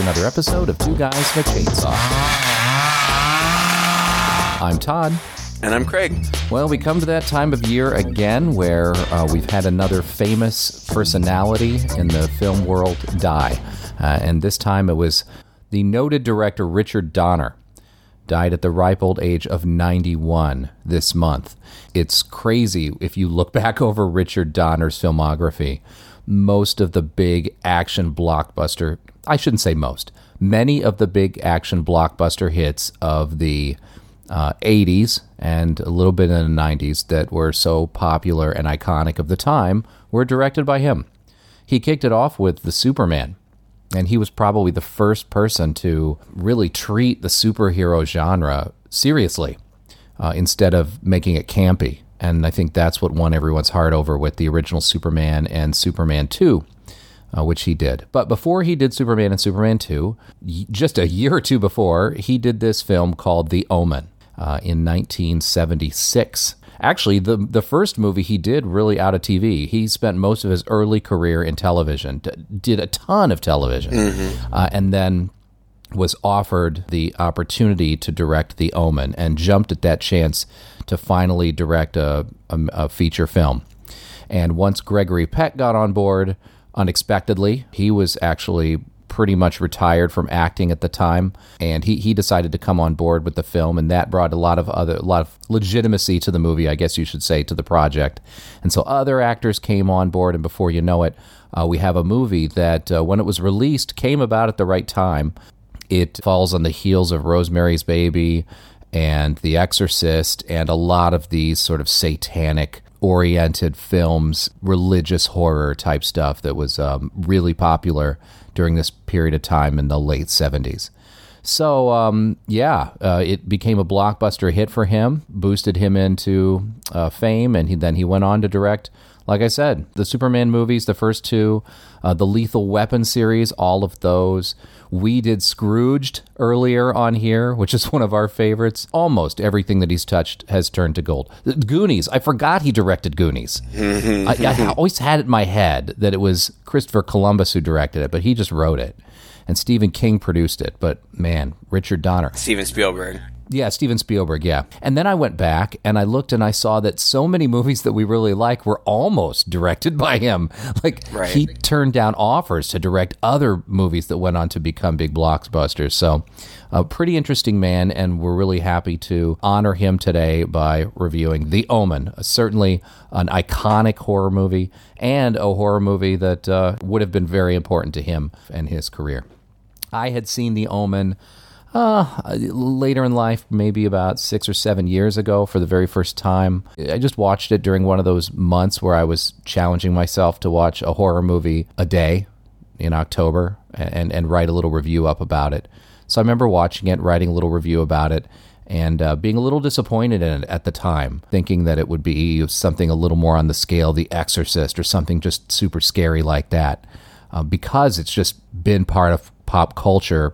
to another episode of Two Guys and a Chainsaw. I'm Todd. And I'm Craig. Well, we come to that time of year again where uh, we've had another famous personality in the film world die. Uh, and this time it was the noted director Richard Donner. Died at the ripe old age of 91 this month. It's crazy if you look back over Richard Donner's filmography. Most of the big action blockbuster, I shouldn't say most, many of the big action blockbuster hits of the uh, 80s and a little bit in the 90s that were so popular and iconic of the time were directed by him. He kicked it off with The Superman, and he was probably the first person to really treat the superhero genre seriously uh, instead of making it campy. And I think that's what won everyone's heart over with the original Superman and Superman 2. Uh, which he did. But before he did Superman and Superman 2, just a year or two before, he did this film called The Omen uh, in 1976. Actually, the the first movie he did really out of TV. He spent most of his early career in television, d- did a ton of television, mm-hmm. uh, and then was offered the opportunity to direct The Omen and jumped at that chance to finally direct a, a, a feature film. And once Gregory Peck got on board, unexpectedly, he was actually pretty much retired from acting at the time, and he, he decided to come on board with the film, and that brought a lot of other a lot of legitimacy to the movie, I guess you should say, to the project. And so other actors came on board, and before you know it, uh, we have a movie that, uh, when it was released, came about at the right time. It falls on the heels of Rosemary's Baby and The Exorcist, and a lot of these sort of satanic oriented films, religious horror type stuff that was um, really popular during this period of time in the late 70s. So, um, yeah, uh, it became a blockbuster hit for him, boosted him into uh, fame, and he, then he went on to direct, like I said, the Superman movies, the first two, uh, the Lethal Weapon series, all of those. We did Scrooged earlier on here, which is one of our favorites. Almost everything that he's touched has turned to gold. Goonies, I forgot he directed Goonies. I, I always had it in my head that it was Christopher Columbus who directed it, but he just wrote it. And Stephen King produced it. But man, Richard Donner. Steven Spielberg. Yeah, Steven Spielberg, yeah. And then I went back and I looked and I saw that so many movies that we really like were almost directed by him. Like Right. he turned down offers to direct other movies that went on to become big blockbusters. So, a pretty interesting man and we're really happy to honor him today by reviewing The Omen, certainly an iconic horror movie and a horror movie that uh, would have been very important to him and his career. I had seen The Omen uh, later in life, maybe about six or seven years ago, for the very first time. I just watched it during one of those months where I was challenging myself to watch a horror movie a day in October and, and write a little review up about it. So I remember watching it, writing a little review about it, and uh, being a little disappointed in it at the time, thinking that it would be something a little more on the scale, The Exorcist, or something just super scary like that, uh, because it's just been part of pop culture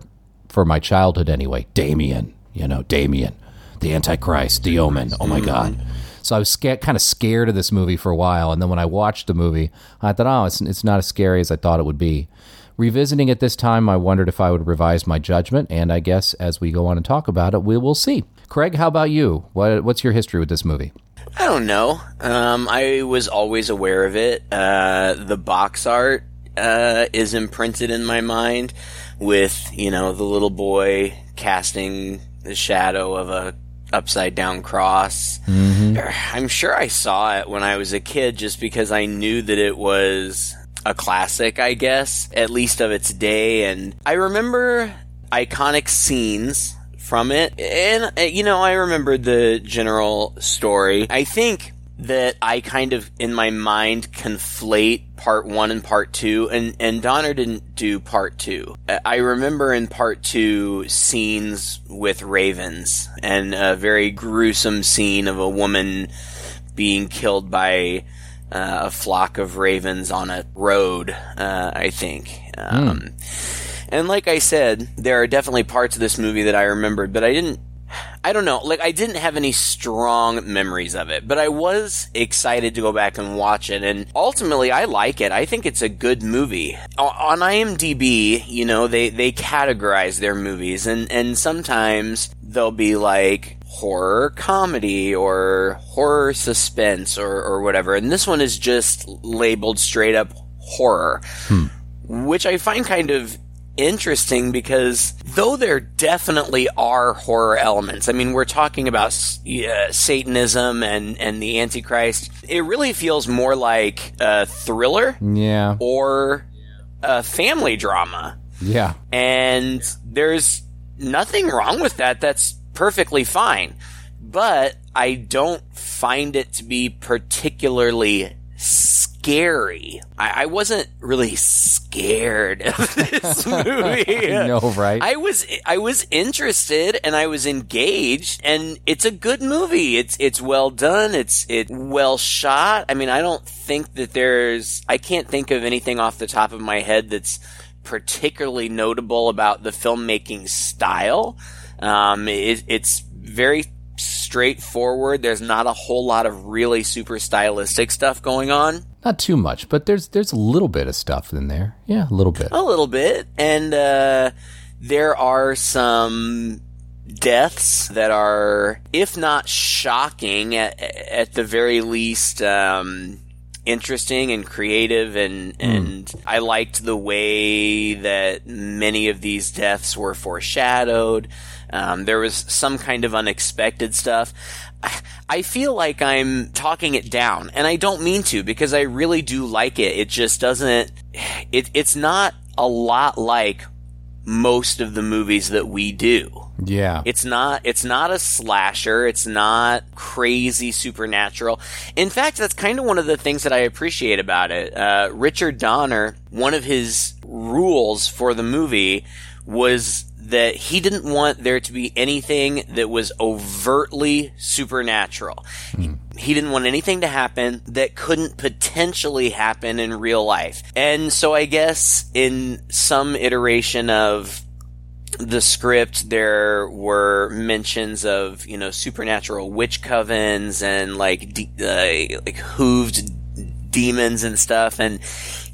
for my childhood anyway. Damien, you know, Damien, the Antichrist, the Omen. Oh my God. So I was sca- kind of scared of this movie for a while, and then when I watched the movie, I thought, oh, it's, it's not as scary as I thought it would be. Revisiting it this time, I wondered if I would revise my judgment, and I guess as we go on and talk about it, we will see. Craig, how about you? What, what's your history with this movie? I don't know. Um, I was always aware of it. Uh, the box art uh, is imprinted in my mind with, you know, the little boy casting the shadow of a upside down cross. I'm sure I saw it when I was a kid just because I knew that it was a classic, I guess, at least of its day. And I remember iconic scenes from it. And, uh, you know, I remember the general story. I think that I kind of, in my mind, conflate part one and part two, and, and Donner didn't do part two. I remember in part two scenes with ravens, and a very gruesome scene of a woman being killed by uh, a flock of ravens on a road, uh, I think. Um, And like I said, there are definitely parts of this movie that I remembered, but I didn't I don't know. Like I didn't have any strong memories of it, but I was excited to go back and watch it. And ultimately, I like it. I think it's a good movie. On IMDb, you know, they they categorize their movies, and and sometimes they'll be like horror comedy or horror suspense or or whatever. And this one is just labeled straight up horror, hmm. which I find kind of interesting because though there definitely are horror elements, I mean, we're talking about uh, Satanism and, and the Antichrist, it really feels more like a thriller. Yeah. Or a family drama. Yeah. And there's nothing wrong with that. That's perfectly fine. But I don't find it to be particularly scary. I, I wasn't really scared of this movie. no, right? I was I was interested and I was engaged, and it's a good movie. It's it's well done. It's it well shot. I mean, I don't think that there's I can't think of anything off the top of my head that's particularly notable about the filmmaking style. Um, it, it's very straightforward. There's not a whole lot of really super stylistic stuff going on. Not too much, but there's there's a little bit of stuff in there. Yeah, a little bit. A little bit, and uh, there are some deaths that are, if not shocking, at, at the very least. Um, interesting and creative and mm. and I liked the way that many of these deaths were foreshadowed. Um, there was some kind of unexpected stuff. I feel like I'm talking it down, and I don't mean to because I really do like it. It just doesn't. It, it's not a lot like most of the movies that we do. Yeah. It's not it's not a slasher, it's not crazy supernatural. In fact, that's kind of one of the things that I appreciate about it. Uh, Richard Donner, one of his rules for the movie was that he didn't want there to be anything that was overtly supernatural. Mm. He didn't want anything to happen that couldn't potentially happen in real life. And so I guess in some iteration of the script there were mentions of you know supernatural witch covens and like de- uh, like hooved demons and stuff and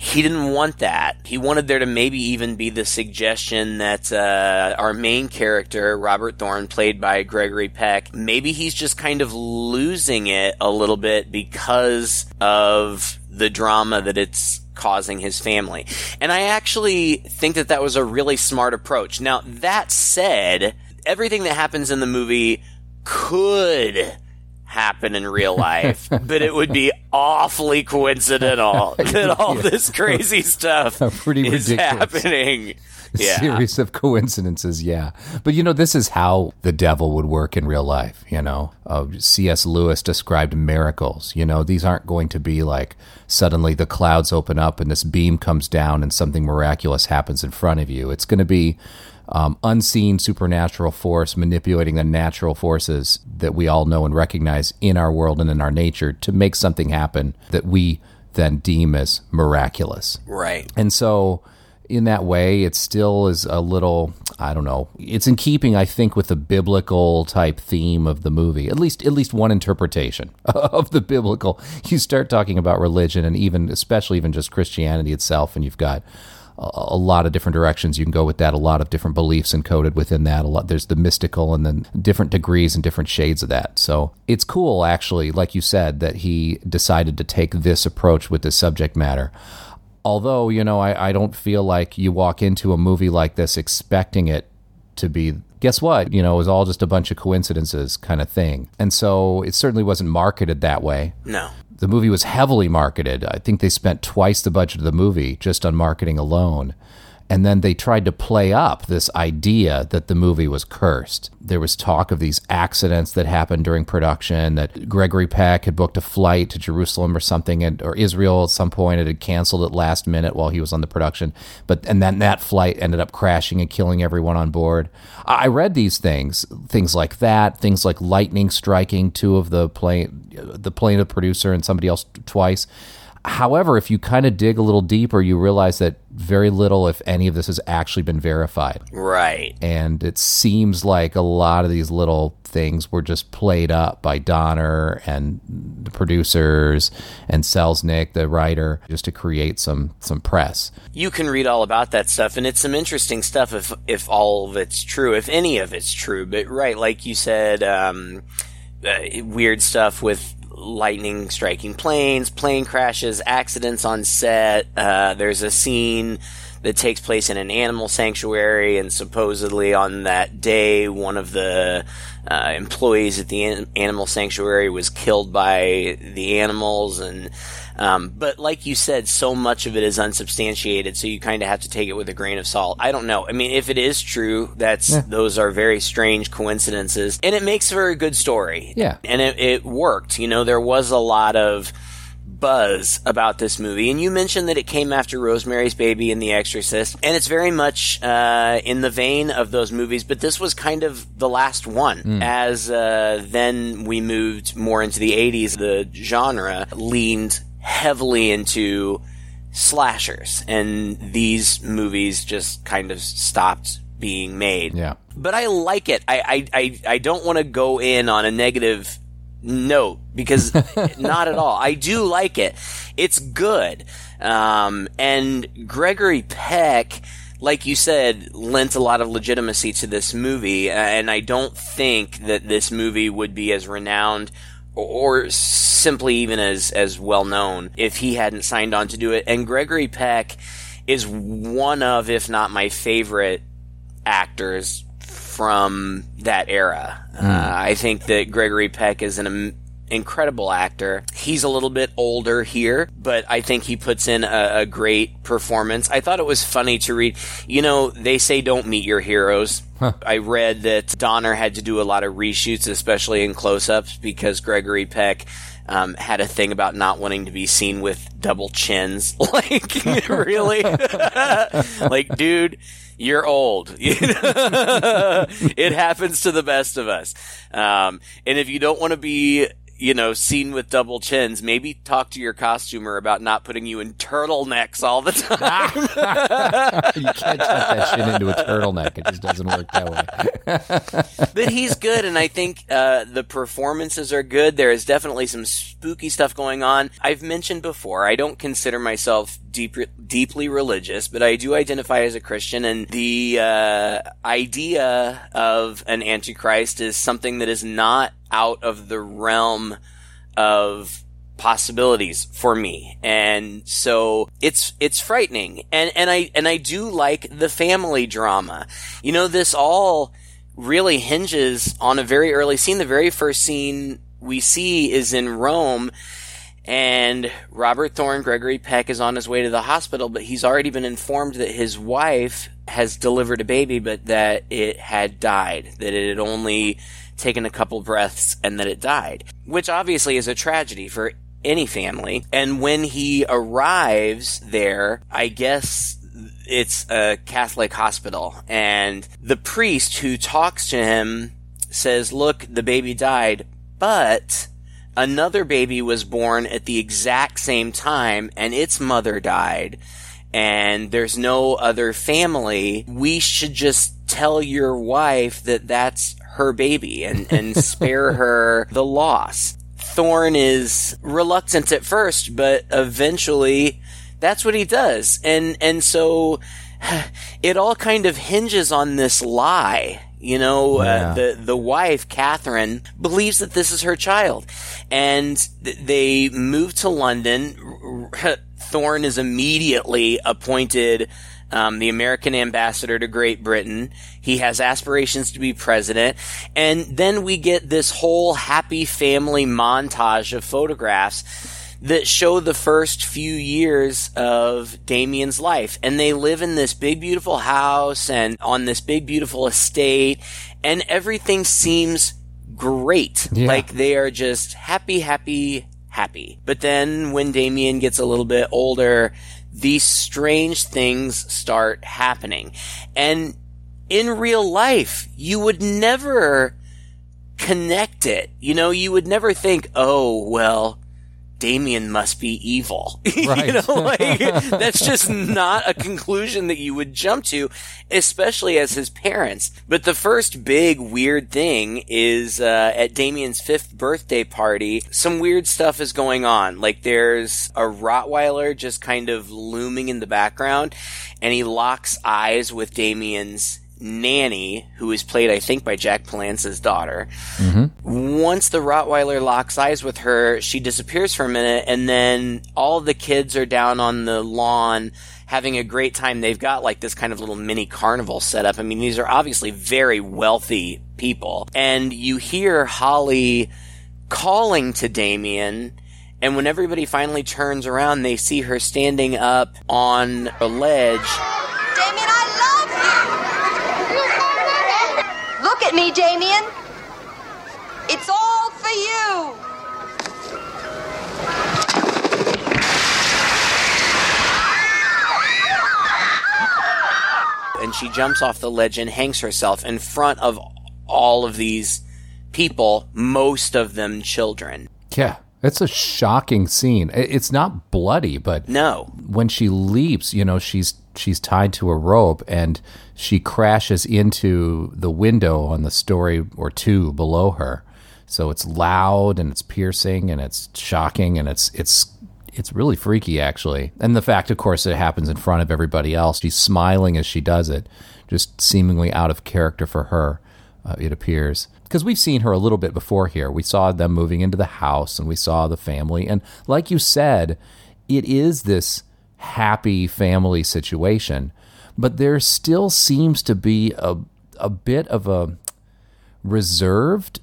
he didn't want that. He wanted there to maybe even be the suggestion that uh, our main character, Robert Thorne, played by Gregory Peck, maybe he's just kind of losing it a little bit because of the drama that it's causing his family. And I actually think that that was a really smart approach. Now, that said, everything that happens in the movie could happen in real life, but it would be awfully coincidental that all this crazy stuff pretty is ridiculous. happening. Yeah. Series of coincidences, yeah. But you know, this is how the devil would work in real life. You know, uh, C.S. Lewis described miracles. You know, these aren't going to be like suddenly the clouds open up and this beam comes down and something miraculous happens in front of you. It's going to be um, unseen supernatural force manipulating the natural forces that we all know and recognize in our world and in our nature to make something happen that we then deem as miraculous. Right. And so, in that way, it still is a little, I don't know, it's in keeping, I think, with the biblical type theme of the movie. At least, at least one interpretation of the biblical. You start talking about religion and even, especially even just Christianity itself, and you've got a lot of different directions you can go with that. A lot of different beliefs encoded within that. A lot there's the mystical and then different degrees and different shades of that. So it's cool, actually, like you said, that he decided to take this approach with the subject matter. Although you know, I, I don't feel like you walk into a movie like this expecting it to be guess what? You know, it was all just a bunch of coincidences kind of thing. And so it certainly wasn't marketed that way. No. The movie was heavily marketed. I think they spent twice the budget of the movie just on marketing alone. And then they tried to play up this idea that the movie was cursed. There was talk of these accidents that happened during production, that Gregory Peck had booked a flight to Jerusalem or something, and, or Israel at some point. It had canceled at last minute while he was on the production. But and then that flight ended up crashing and killing everyone on board. I read these things, things like that, things like lightning striking two of the plane, the plane of the producer and somebody else twice However, if you kind of dig a little deeper, you realize that very little, if any of this, has actually been verified. Right. And it seems like a lot of these little things were just played up by Donner and the producers and Selznick, the writer, just to create some some press. You can read all about that stuff, and it's some interesting stuff if if all of it's true, if any of it's true. But right, like you said, um, uh, weird stuff with lightning striking planes, plane crashes, accidents on set. Uh, there's a scene that takes place in an animal sanctuary, and supposedly on that day, one of the uh, employees at the an- animal sanctuary was killed by the animals, and um, but like you said, so much of it is unsubstantiated, so you kind of have to take it with a grain of salt. I don't know. I mean, if it is true, that's yeah. those are very strange coincidences, and it makes a very good story. Yeah, and it, it worked. You know, there was a lot of buzz about this movie. And you mentioned that it came after Rosemary's Baby and The Exorcist, and it's very much uh, in the vein of those movies. But this was kind of the last one. Mm. As uh, then we moved more into the '80s, the genre leaned heavily into slashers, and these movies just kind of stopped being made. Yeah. But I like it. I I, I, I don't want to go in on a negative note because not at all. I do like it. It's good. Um, and Gregory Peck, like you said, lent a lot of legitimacy to this movie, and I don't think that this movie would be as renowned or simply even as as well known if he hadn't signed on to do it. And Gregory Peck is one of, if not my favorite actors from that era. Mm. Uh, I think that Gregory Peck is an incredible actor. He's a little bit older here, but I think he puts in a, a, great performance. I thought it was funny to read. You know, they say don't meet your heroes. Huh. I read that Donner had to do a lot of reshoots, especially in close ups, because Gregory Peck. Um, had a thing about not wanting to be seen with double chins. like, really? like, dude, you're old. it happens to the best of us. Um, and if you don't want to be you know, seen with double chins, maybe talk to your costumer about not putting you in turtlenecks all the time. you can't tuck that shit into a turtleneck. It just doesn't work that way. but he's good, and I think uh, the performances are good. There is definitely some spooky stuff going on. I've mentioned before, I don't consider myself deep, deeply religious, but I do identify as a Christian, and the uh, idea of an antichrist is something that is not out of the realm of possibilities for me. And so it's it's frightening. And and I and I do like the family drama. You know, this all really hinges on a very early scene. The very first scene we see is in Rome and Robert Thorne, Gregory Peck, is on his way to the hospital, but he's already been informed that his wife has delivered a baby, but that it had died, that it had only taken a couple breaths and that it died, which obviously is a tragedy for any family. And when he arrives there, I guess it's a Catholic hospital, and the priest who talks to him says, Look, the baby died, but another baby was born at the exact same time and its mother died. And there's no other family, we should just tell your wife that that's her baby and, and spare her the loss. Thorne is reluctant at first, but eventually that's what he does. And, and so it all kind of hinges on this lie you know, uh, yeah. uh, the the wife, Catherine, believes that this is her child, and th- they move to London. Thorne is immediately appointed um, the American ambassador to Great Britain. He has aspirations to be president, and then we get this whole happy family montage of photographs that show the first few years of Damien's life. And they live in this big, beautiful house and on this big, beautiful estate, and everything seems great. Yeah. Like they are just happy, happy, happy. But then when Damien gets a little bit older, these strange things start happening. And in real life, you would never connect it. You know, you would never think, oh, well, Damien must be evil. Right. you know, like that's just not a conclusion that you would jump to, especially as his parents. But the first big weird thing is uh, at Damien's fifth birthday party, some weird stuff is going on. Like there's a Rottweiler just kind of looming in the background, and he locks eyes with Damien's nanny, who is played, I think, by Jack Palance's daughter. Mm-hmm. Once the Rottweiler locks eyes with her, she disappears for a minute, and then all the kids are down on the lawn having a great time. They've got like this kind of little mini carnival set up. I mean, these are obviously very wealthy people. And you hear Holly calling to Damien. And when everybody finally turns around, they see her standing up on a ledge. Damien, I love you! Look at me, Damien. It's all for you. and she jumps off the ledge and hangs herself in front of all of these people, most of them children. Yeah, it's a shocking scene. It's not bloody, but No. when she leaps, you know, she's she's tied to a rope and she crashes into the window on the story or two below her. So it's loud and it's piercing and it's shocking and it's it's it's really freaky actually. And the fact of course it happens in front of everybody else. She's smiling as she does it, just seemingly out of character for her. Uh, it appears because we've seen her a little bit before here. We saw them moving into the house and we saw the family and like you said, it is this happy family situation, but there still seems to be a a bit of a reserved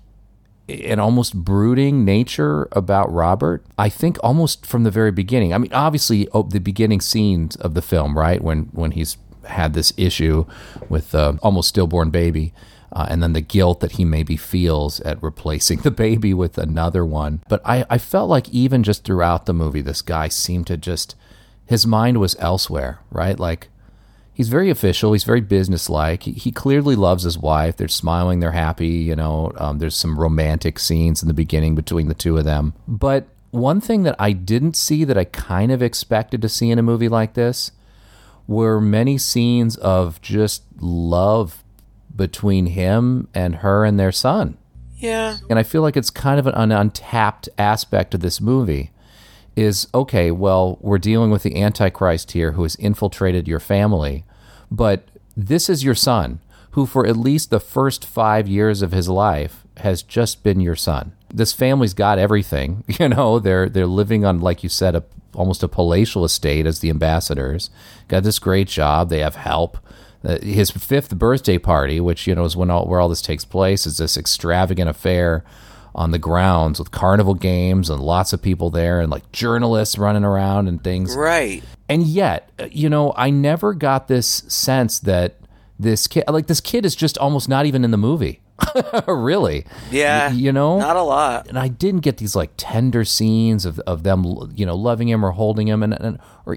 and almost brooding nature about Robert. I think almost from the very beginning. I mean, obviously, oh, the beginning scenes of the film, right when when he's had this issue with uh, almost stillborn baby. Uh, and then the guilt that he maybe feels at replacing the baby with another one. But I, I felt like even just throughout the movie, this guy seemed to just, his mind was elsewhere, right? Like, he's very official. He's very businesslike. He, he clearly loves his wife. They're smiling. They're happy. You know, um, there's some romantic scenes in the beginning between the two of them. But one thing that I didn't see that I kind of expected to see in a movie like this were many scenes of just love between him and her and their son. Yeah. And I feel like it's kind of an untapped aspect of this movie is okay, well, we're dealing with the Antichrist here who has infiltrated your family, but this is your son who, for at least the first five years of his life, has just been your son. This family's got everything, you know. They're they're living on, like you said, a, almost a palatial estate as the ambassadors. Got this great job. They have help. Uh, his fifth birthday party, which you know is when all, where all this takes place, is this extravagant affair on the grounds with carnival games and lots of people there and like journalists running around and things. Right. And yet, uh, you know, I never got this sense that this kid, like this kid, is just almost not even in the movie. really? Yeah. Y- you know, Not a lot. and I didn't get these like tender scenes of, of them, you know, loving him or holding him, and, and or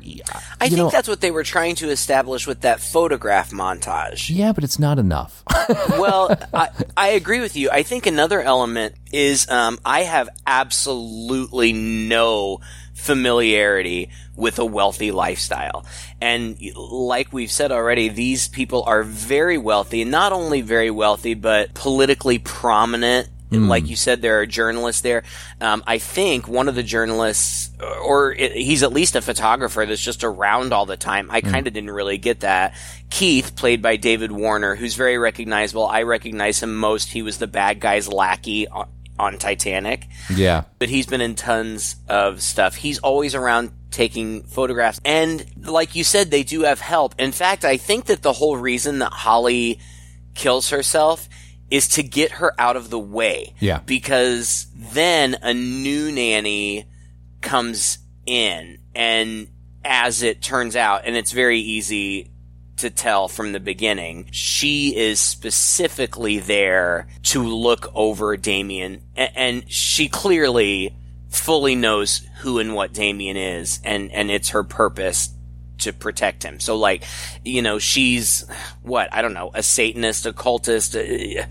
I think know, that's what they were trying to establish with that photograph montage. yeah, but it's not enough. well, I, I agree with you. I think another element is um, I have absolutely no familiarity with a wealthy lifestyle. And like we've said already, these people are very wealthy, not only very wealthy, but politically prominent. And mm. Like you said, there are journalists there. Um, I think one of the journalists, or it, he's at least a photographer that's just around all the time. I mm. kind of didn't really get that. Keith, played by David Warner, who's very recognizable. I recognize him most. He was the bad guy's lackey uh, on, Titanic yeah, but he's been in tons of stuff. He's always around taking photographs. And like you said, they do have help. In fact, I think that the whole reason that Holly kills herself is to get her out of the way. Yeah. Because then a new nanny comes in and as it turns out, and it's very easy to tell from the beginning, she is specifically there to look over Damien, and she clearly fully knows who and what Damien is, and and it's her purpose to protect him. So like, you know, she's what I don't know, a Satanist, a cultist, uh,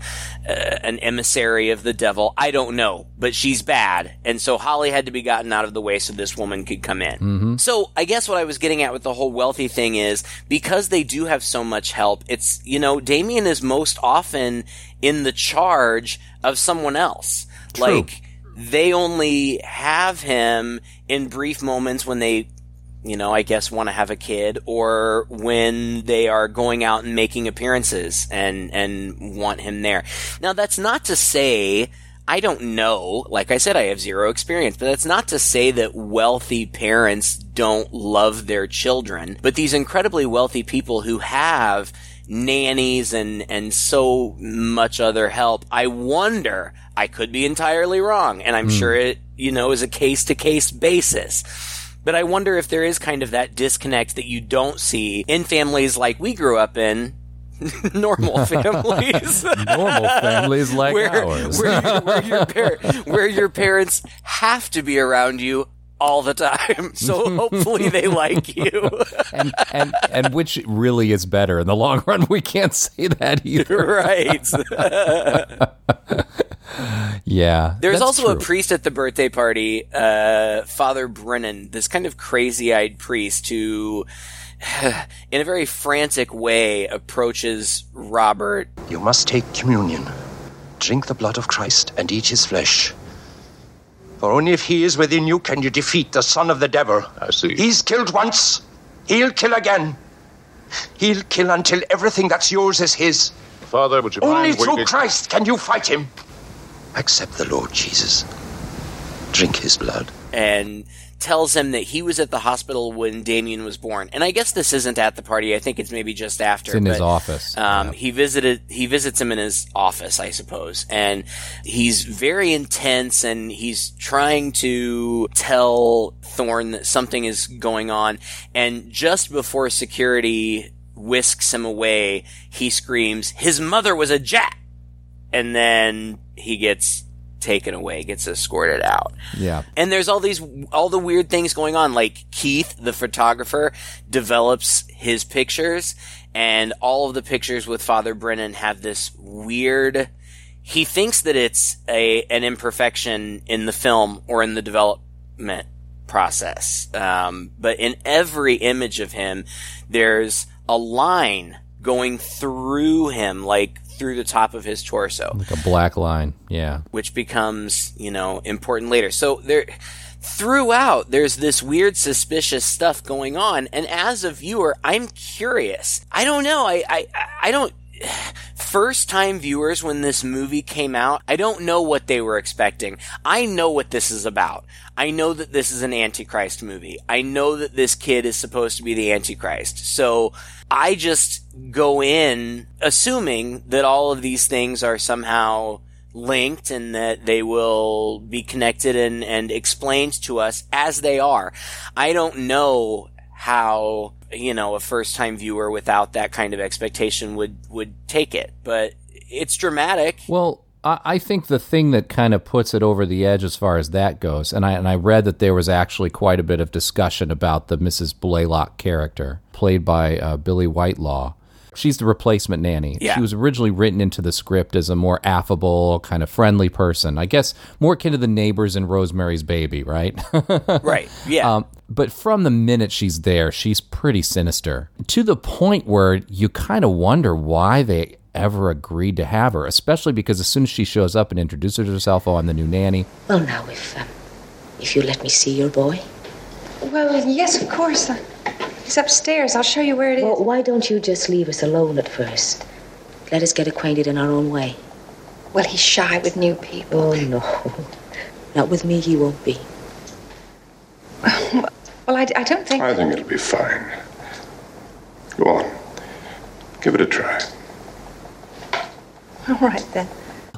uh, an emissary of the devil. I don't know, but she's bad, and so Holly had to be gotten out of the way so this woman could come in. Mm-hmm. So I guess what I was getting at with the whole wealthy thing is because they do have so much help. It's you know, Damien is most often in the charge of someone else. True. Like they only have him in brief moments when they you know, I guess want to have a kid or when they are going out and making appearances and, and want him there. Now that's not to say, I don't know, like I said, I have zero experience, but that's not to say that wealthy parents don't love their children, but these incredibly wealthy people who have nannies and, and so much other help, I wonder, I could be entirely wrong, and I'm hmm. sure it, you know, is a case to case basis. But I wonder if there is kind of that disconnect that you don't see in families like we grew up in. normal families. Normal families like where, ours. where, where your par- where your parents have to be around you all the time. So hopefully they like you. and, and and which really is better in the long run? We can't say that either. right. Yeah, There's that's also a priest at the birthday party, uh, Father Brennan, this kind of crazy eyed priest who, in a very frantic way, approaches Robert. You must take communion, drink the blood of Christ, and eat his flesh. For only if he is within you can you defeat the son of the devil. I see. He's killed once, he'll kill again. He'll kill until everything that's yours is his. Father, would you Only mind through waiting? Christ can you fight him. Accept the Lord Jesus. Drink his blood. and tells him that he was at the hospital when Damien was born. And I guess this isn't at the party. I think it's maybe just after. It's in his office. Um. He visited. He visits him in his office, I suppose, and he's very intense, and he's trying to tell Thorne that something is going on. And just before security whisks him away, he screams, "His mother was a jack!" And then he gets taken away, gets escorted out. Yeah. And there's all these, all the weird things going on. Like Keith, the photographer, develops his pictures, and all of the pictures with Father Brennan have this weird. He thinks that it's a an imperfection in the film or in the development process. Um, but in every image of him, there's a line going through him, like through the top of his torso Like a black line. Yeah. which becomes, you know, important later. So there, throughout, there's this weird, suspicious stuff going on. And as a viewer, I'm curious. I don't know. I, I, I don't, first time viewers when this movie came out, I don't know what they were expecting. I know what this is about. I know that this is an Antichrist movie. I know that this kid is supposed to be the Antichrist. So I just go in assuming that all of these things are somehow linked and that they will be connected and, and explained to us as they are. I don't know how, you know, a first time viewer without that kind of expectation would, would take it, but it's dramatic. Well, I, I think the thing that kind of puts it over the edge as far as that goes, and I and I read that there was actually quite a bit of discussion about the Mrs. Baylock character, played by uh, Billie Whitelaw. She's the replacement nanny. Yeah. She was originally written into the script as a more affable, kind of friendly person. I guess more akin to the neighbors in Rosemary's Baby, right? right. Yeah. Um, but from the minute she's there, she's pretty sinister to the point where you kind of wonder why they ever agreed to have her, especially because as soon as she shows up and introduces herself, oh, I'm the new nanny. Well, now, if um, if you let me see your boy, Well, yes, of course. Uh, He's upstairs. I'll show you where it is. well, why don't you just leave us alone at first? Let us get acquainted in our own way. Well, he's shy with new people. Oh no, not with me. He won't be. Well, I, I don't think. I think it'll be fine. Go on. Give it a try. All right then.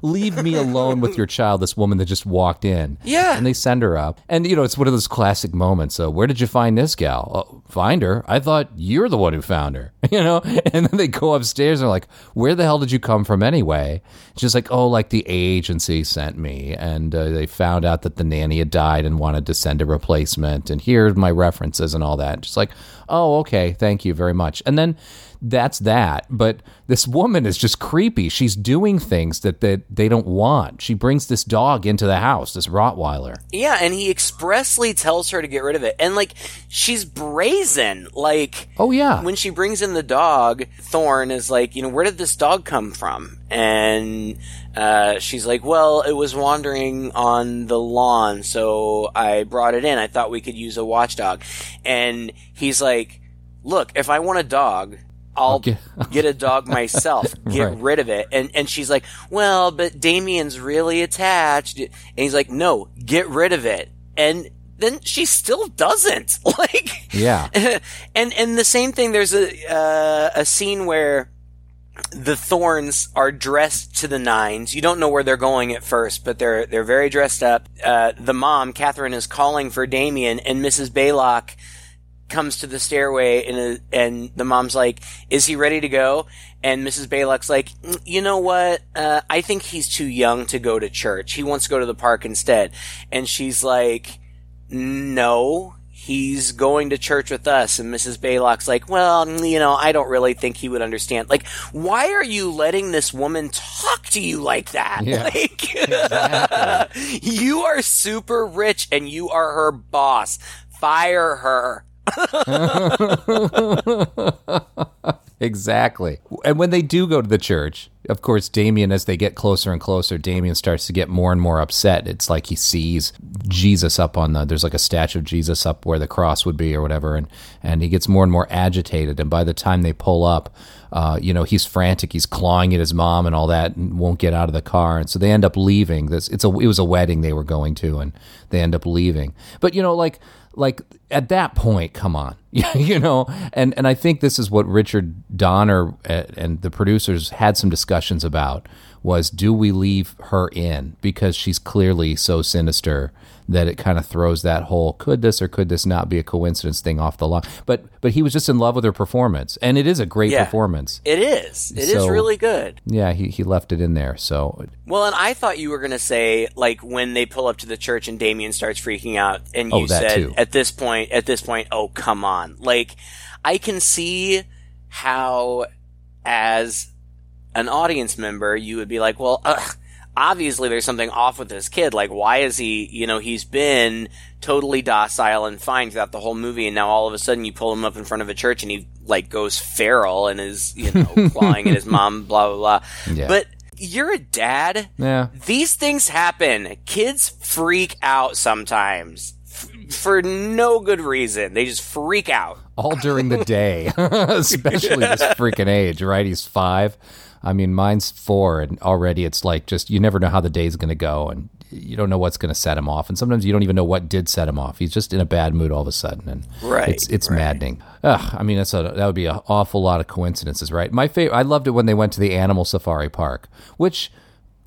Leave me alone with your child, this woman that just walked in. Yeah. And they send her up. And, you know, it's one of those classic moments. Uh, where did you find this gal? Oh, find her. I thought you're the one who found her, you know? And then they go upstairs and are like, where the hell did you come from anyway? She's like, oh, like the agency sent me. And uh, they found out that the nanny had died and wanted to send a replacement. And here's my references and all that. Just like, oh, okay, thank you very much. And then that's that. But this woman is just creepy. She's doing things that they, they don't want. She brings this dog into the house, this Rottweiler. Yeah, and he expressly tells her to get rid of it. And like she's brazen. Like Oh, yeah. when she brings in the dog, Thorne is like, you know, where did this dog come from? And uh, she's like, well, it was wandering on the lawn, so I brought it in. I thought we could use a watchdog. And he's like, look, if I want a dog, I'll Okay. get a dog myself. Get Right. rid of it. And and she's like, well, but Damien's really attached. And he's like, no, get rid of it. And then she still doesn't. Like, Yeah. and and the same thing. There's a uh, a scene where the Thornes are dressed to the nines. You don't know where they're going at first, but they're they're very dressed up. Uh, the mom, Catherine, is calling for Damien, and Mrs. Baylock comes to the stairway, and and the mom's like, "Is he ready to go?" And Mrs. Baylock's like, "Mm, "You know what? Uh, I think he's too young to go to church. He wants to go to the park instead." And she's like, "No." He's going to church with us, and Mrs. Baylock's like, Well, you know, I don't really think he would understand. Like, why are you letting this woman talk to you like that? Yeah. Like, you are super rich and you are her boss. Fire her. Exactly. And when they do go to the church, of course, Damien, as they get closer and closer, Damien starts to get more and more upset. It's like he sees Jesus up on the, there's like a statue of Jesus up where the cross would be or whatever. And, and he gets more and more agitated. And by the time they pull up, uh, you know, he's frantic. He's clawing at his mom and all that and won't get out of the car. And so they end up leaving. This, it's a, it was a wedding they were going to and they end up leaving. But, you know, like, like at that point, come on, you know, and and I think this is what Richard Donner uh, and the producers had some discussions about was do we leave her in because she's clearly so sinister that it kind of throws that whole could this or could this not be a coincidence thing off the line. But but he was just in love with her performance, and it is a great Yeah. performance. It is. It is So- really good. Yeah, he he left it in there. So Well, and I thought you were going to say, like, when they pull up to the church and Damien starts freaking out, and Oh, you that said, too. at this point, at this point, oh, come on. Like, I can see how, as an audience member, you would be like, well, ugh, obviously there's something off with this kid. Like, why is he, you know, he's been totally docile and fine throughout the whole movie, and now all of a sudden you pull him up in front of a church and he, like, goes feral and is, you know, clawing at his mom, blah, blah, blah. Yeah. But you're a dad. yeah, These things happen. Kids freak out sometimes. F- for no good reason. They just freak out. all during the day, especially this freaking age, right? He's five. I mean, mine's four, and already it's like just you never know how the day's going to go, and you don't know what's going to set him off, and sometimes you don't even know what did set him off. He's just in a bad mood all of a sudden, and Right, it's it's right. maddening. Ugh, I mean, that's a that would be an awful lot of coincidences, right? My favorite, I loved it when they went to the animal safari park, which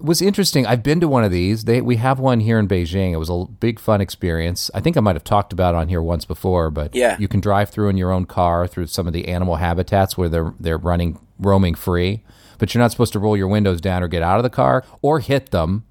was interesting. I've been to one of these. They we have one here in Beijing. It was a big fun experience. I think I might have talked about it on here once before, but Yeah. you can drive through in your own car through some of the animal habitats where they're they're running roaming free, but you're not supposed to roll your windows down or get out of the car or hit them.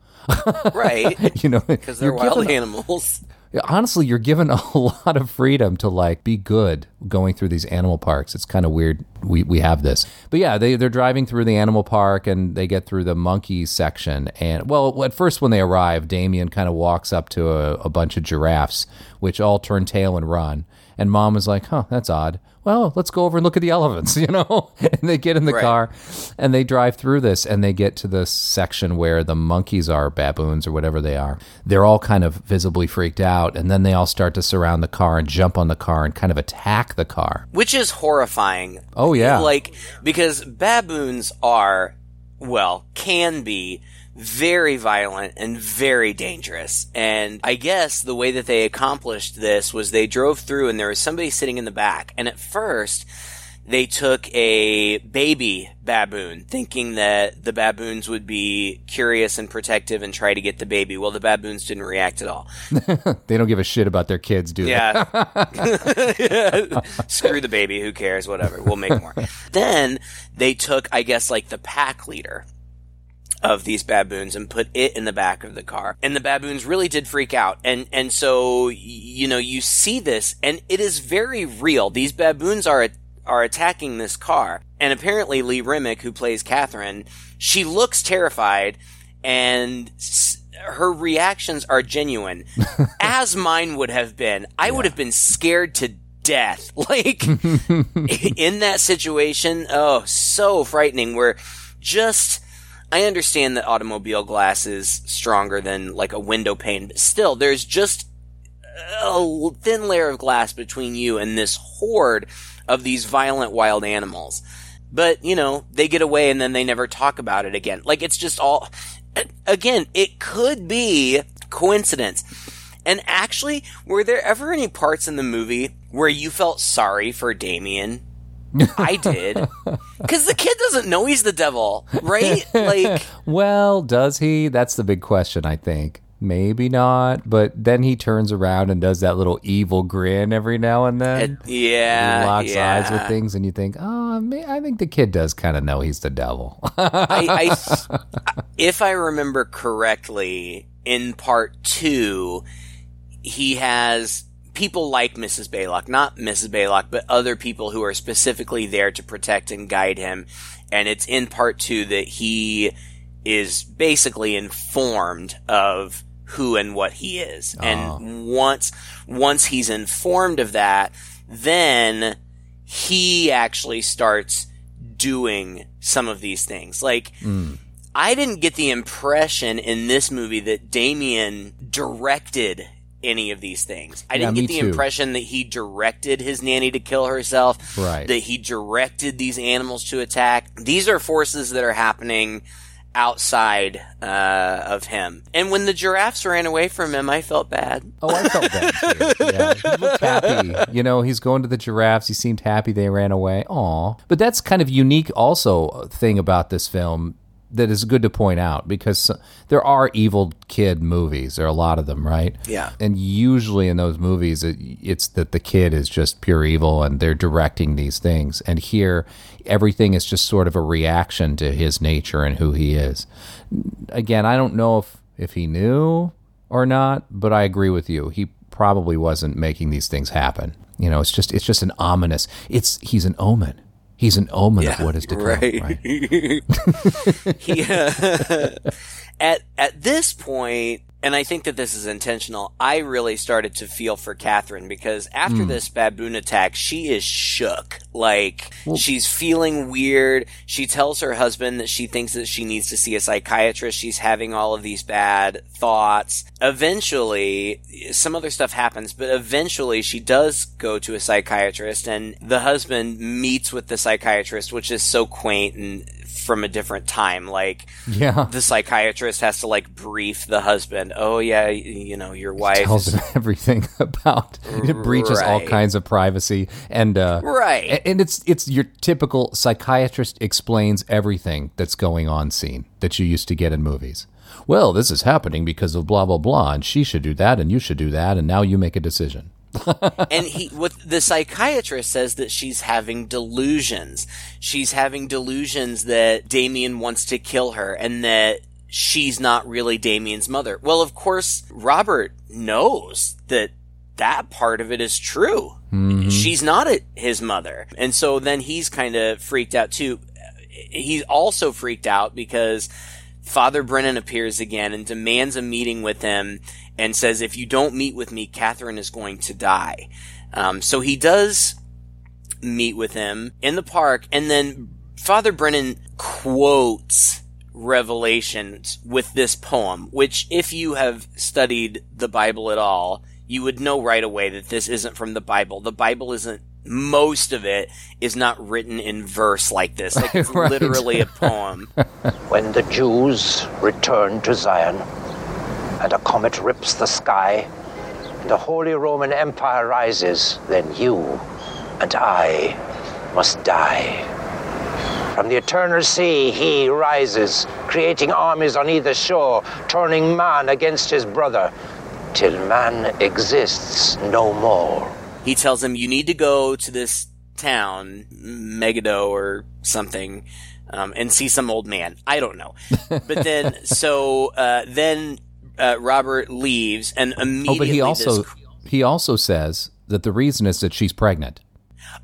Right. You know, Because they're you're wild given- animals. honestly, you're given a lot of freedom to like be good going through these animal parks. It's kind of weird. We we have this, but yeah, they they're driving through the animal park and they get through the monkey section. And well, at first when they arrive, Damien kind of walks up to a, a bunch of giraffes, which all turn tail and run. And mom is like, "Huh, that's odd." Well, let's go over and look at the elephants, you know. and they get in the Right. car, and they drive through this, and they get to the section where the monkeys are, baboons or whatever they are. They're all kind of visibly freaked out, and then they all start to surround the car and jump on the car and kind of attack the car. Which is horrifying. Oh yeah, Like, because baboons are, well, can be very violent and very dangerous. And I guess the way that they accomplished this was they drove through and there was somebody sitting in the back. And at first, they took a baby baboon, thinking that the baboons would be curious and protective and try to get the baby. Well, the baboons didn't react at all. They don't give a shit about their kids, do they? Yeah. Screw the baby. Who cares? Whatever. We'll make more. then they took, I guess, like the pack leader of these baboons and put it in the back of the car. And the baboons really did freak out. And, and so, you know, you see this and it is very real. These baboons are, are attacking this car. And apparently Lee Remick, who plays Catherine, she looks terrified and s- her reactions are genuine, as mine would have been. I would have been scared to death. Like, in that situation, oh, so frightening. Where just, I understand that automobile glass is stronger than like a window pane, but still, there's just a thin layer of glass between you and this horde of these violent wild animals. But, you know, they get away and then they never talk about it again. Like, it's just all, again, it could be coincidence. And actually, were there ever any parts in the movie where you felt sorry for Damien? I did. Because the kid doesn't know he's the devil, right? Like, Well, does he? That's the big question, I think. Maybe not, but then he turns around and does that little evil grin every now and then. it- yeah. he locks yeah. eyes with things, and you think, oh, may- I think the kid does kind of know he's the devil. I, I, if I remember correctly, in part two, he has people like Mrs. Baylock, not Mrs. Baylock, but other people who are specifically there to protect and guide him. And it's in part two that he is basically informed of who and what he is. And ah. once, once he's informed of that, then he actually starts doing some of these things. Like, hmm. I didn't get the impression in this movie that Damien directed any of these things. I Yeah, didn't get the too. impression that he directed his nanny to kill herself. Right. That he directed these animals to attack. These are forces that are happening outside uh, of him. And when the giraffes ran away from him, I felt bad. Oh, I felt bad too. Yeah, he looked happy. You know, he's going to the giraffes. He seemed happy they ran away. Aw. But that's kind of unique also uh, thing about this film that is good to point out because there are evil kid movies. There are a lot of them, right? Yeah. And usually in those movies, it, it's that the kid is just pure evil and they're directing these things. And here, everything is just sort of a reaction to his nature and who he is. Again, I don't know if, if he knew or not, but I agree with you. He probably wasn't making these things happen. You know, it's just it's just an ominous. It's he's an omen. He's an omen of what is to come. right. right? he, uh, at at this point, and I think that this is intentional. I really started to feel for Catherine because after Hmm. this baboon attack, she is shook. Like she's feeling weird. She tells her husband that she thinks that she needs to see a psychiatrist. She's having all of these bad thoughts. Eventually, some other stuff happens, but eventually she does go to a psychiatrist, and the husband meets with the psychiatrist, which is so quaint and from a different time. Like Yeah. the psychiatrist has to like brief the husband. Oh yeah, you know your wife. tells him everything about it breaches all kinds of privacy and uh Right. and it's it's your typical psychiatrist explains everything that's going on scene that you used to get in movies well this is happening because of blah blah blah and she should do that and you should do that and now you make a decision and he what the psychiatrist says that she's having delusions. She's having delusions that Damien wants to kill her and that she's not really Damien's mother. Well, of course, Robert knows that that part of it is true. Mm-hmm. She's not his mother. And so then he's kind of freaked out too. He's also freaked out because Father Brennan appears again and demands a meeting with him and says, if you don't meet with me, Catherine is going to die. Um, so he does meet with him in the park and then Father Brennan quotes Revelations with this poem, which if you have studied the Bible at all, you would know right away that this isn't from the Bible. The Bible isn't most of it is not written in verse like this. Like it's Right. literally a poem. When the Jews return to Zion, and a comet rips the sky, and the Holy Roman Empire rises, then you and I must die. From the eternal sea he rises, creating armies on either shore, turning man against his brother, till man exists no more. He tells him, "You need to go to this town, Megiddo or something." Um, and see some old man. I don't know. But then, so uh, then uh, Robert leaves, and immediately. Oh, but he also this- he also says that the reason is that she's pregnant.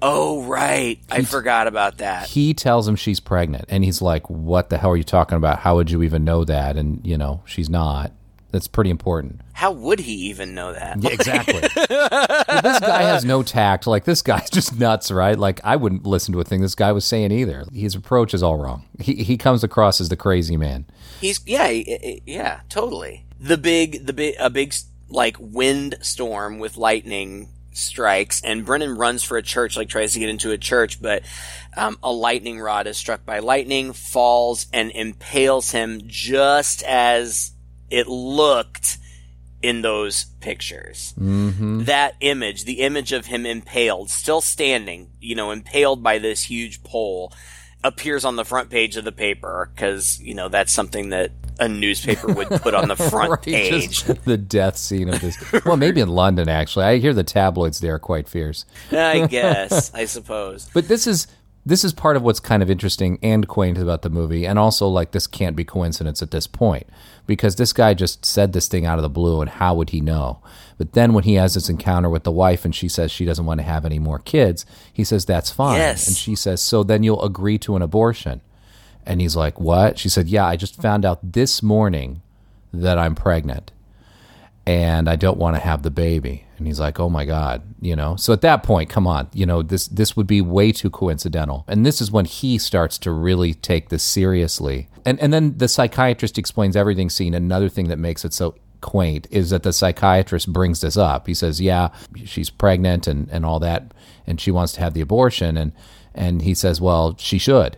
Oh, right. I forgot about that. He tells him she's pregnant, and he's like, "What the hell are you talking about? How would you even know that?" And you know, she's not. That's pretty important. How would he even know that? Yeah, exactly. Well, this guy has no tact. Like this guy's just nuts, right? Like I wouldn't listen to a thing this guy was saying either. His approach is all wrong. He he comes across as the crazy man. He's yeah, yeah, totally. The big, the big, a big like wind storm with lightning strikes, and Brennan runs for a church, like tries to get into a church, but um, a lightning rod is struck by lightning, falls, and impales him just as it looked in those pictures. Mm-hmm. That image, the image of him impaled, still standing, you know, impaled by this huge pole, appears on the front page of the paper because you know that's something that a newspaper would put on the front Right, page. the death scene of this. Well, maybe in London actually. I hear the tabloids there are quite fierce. I guess, I suppose. But this is this is part of what's kind of interesting and quaint about the movie, and also like this can't be coincidence at this point because this guy just said this thing out of the blue, and how would he know? But then when he has this encounter with the wife, and she says she doesn't want to have any more kids, he says that's fine, Yes. and she says so then you'll agree to an abortion, and he's like what? She said yeah, I just found out this morning that I'm pregnant and I don't want to have the baby. And he's like, "Oh my god," you know. So at that point, come on, you know, this this would be way too coincidental. And this is when he starts to really take this seriously. And and then the psychiatrist explains everything scene. Another thing that makes it so quaint is that the psychiatrist brings this up. He says, "Yeah, she's pregnant and and all that and she wants to have the abortion." And and he says, "Well, she should."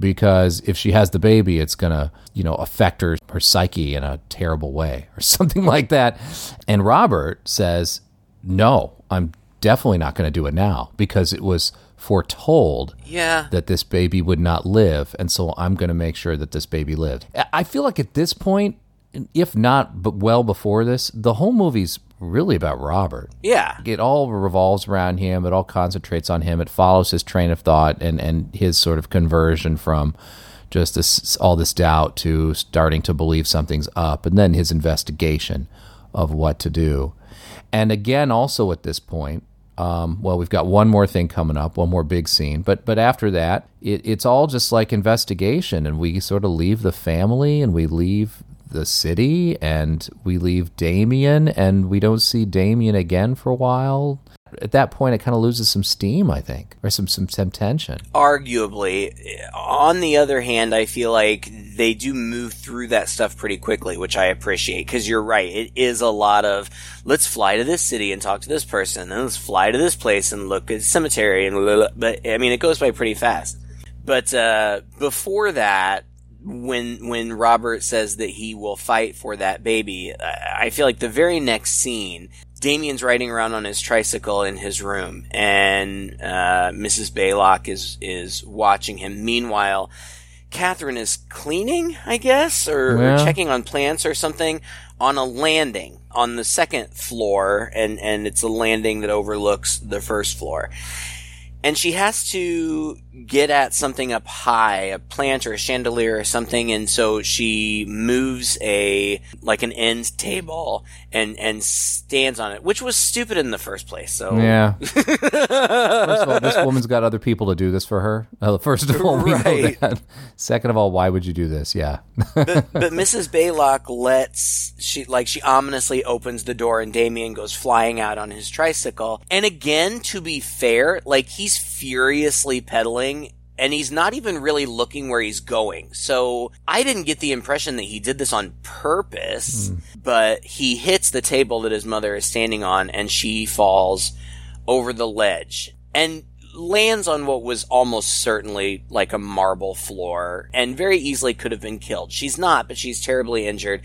because if she has the baby, it's gonna, you know, affect her her psyche in a terrible way or something like that. And Robert says, "No, I'm definitely not going to do it now because it was foretold Yeah, that this baby would not live, and so I'm going to make sure that this baby lived." I- feel like at this point, if not, but well before this, the whole movie's really about Robert yeah. it all revolves around him. It all concentrates on him. It follows his train of thought and, and his sort of conversion from just this all this doubt to starting to believe something's up, and then his investigation of what to do. And again, also at this point, um, well, we've got one more thing coming up, one more big scene, but but after that, it, it's all just like investigation, and we sort of leave the family and we leave the city and we leave Damien and we don't see Damien again for a while. At that point, it kind of loses some steam, I think, or some some, some tension. Arguably, on the other hand, I feel like they do move through that stuff pretty quickly, which I appreciate. Because you're right, it is a lot of let's fly to this city and talk to this person, and let's fly to this place and look at cemetery, and blah, blah, but I mean, it goes by pretty fast. But uh, before that, when when Robert says that he will fight for that baby, I feel like the very next scene, Damien's riding around on his tricycle in his room, and uh, Mrs. Baylock is is watching him. Meanwhile, Catherine is cleaning, I guess, or, or checking on plants or something on a landing on the second floor, and and it's a landing that overlooks the first floor and she has to get at something up high, a plant or a chandelier or something, and so she moves a like an end table and and stands on it, which was stupid in the first place. So Yeah. First of all, this woman's got other people to do this for her. Uh, first of all, we know that. Second of all, why would you do this? Yeah. but, but Mrs. Baylock lets she like she ominously opens the door and Damien goes flying out on his tricycle. And again, to be fair, like he's furiously pedaling and he's not even really looking where he's going. So I didn't get the impression that he did this on purpose, but he hits the table that his mother is standing on and she falls over the ledge and lands on what was almost certainly like a marble floor and very easily could have been killed. She's not, but she's terribly injured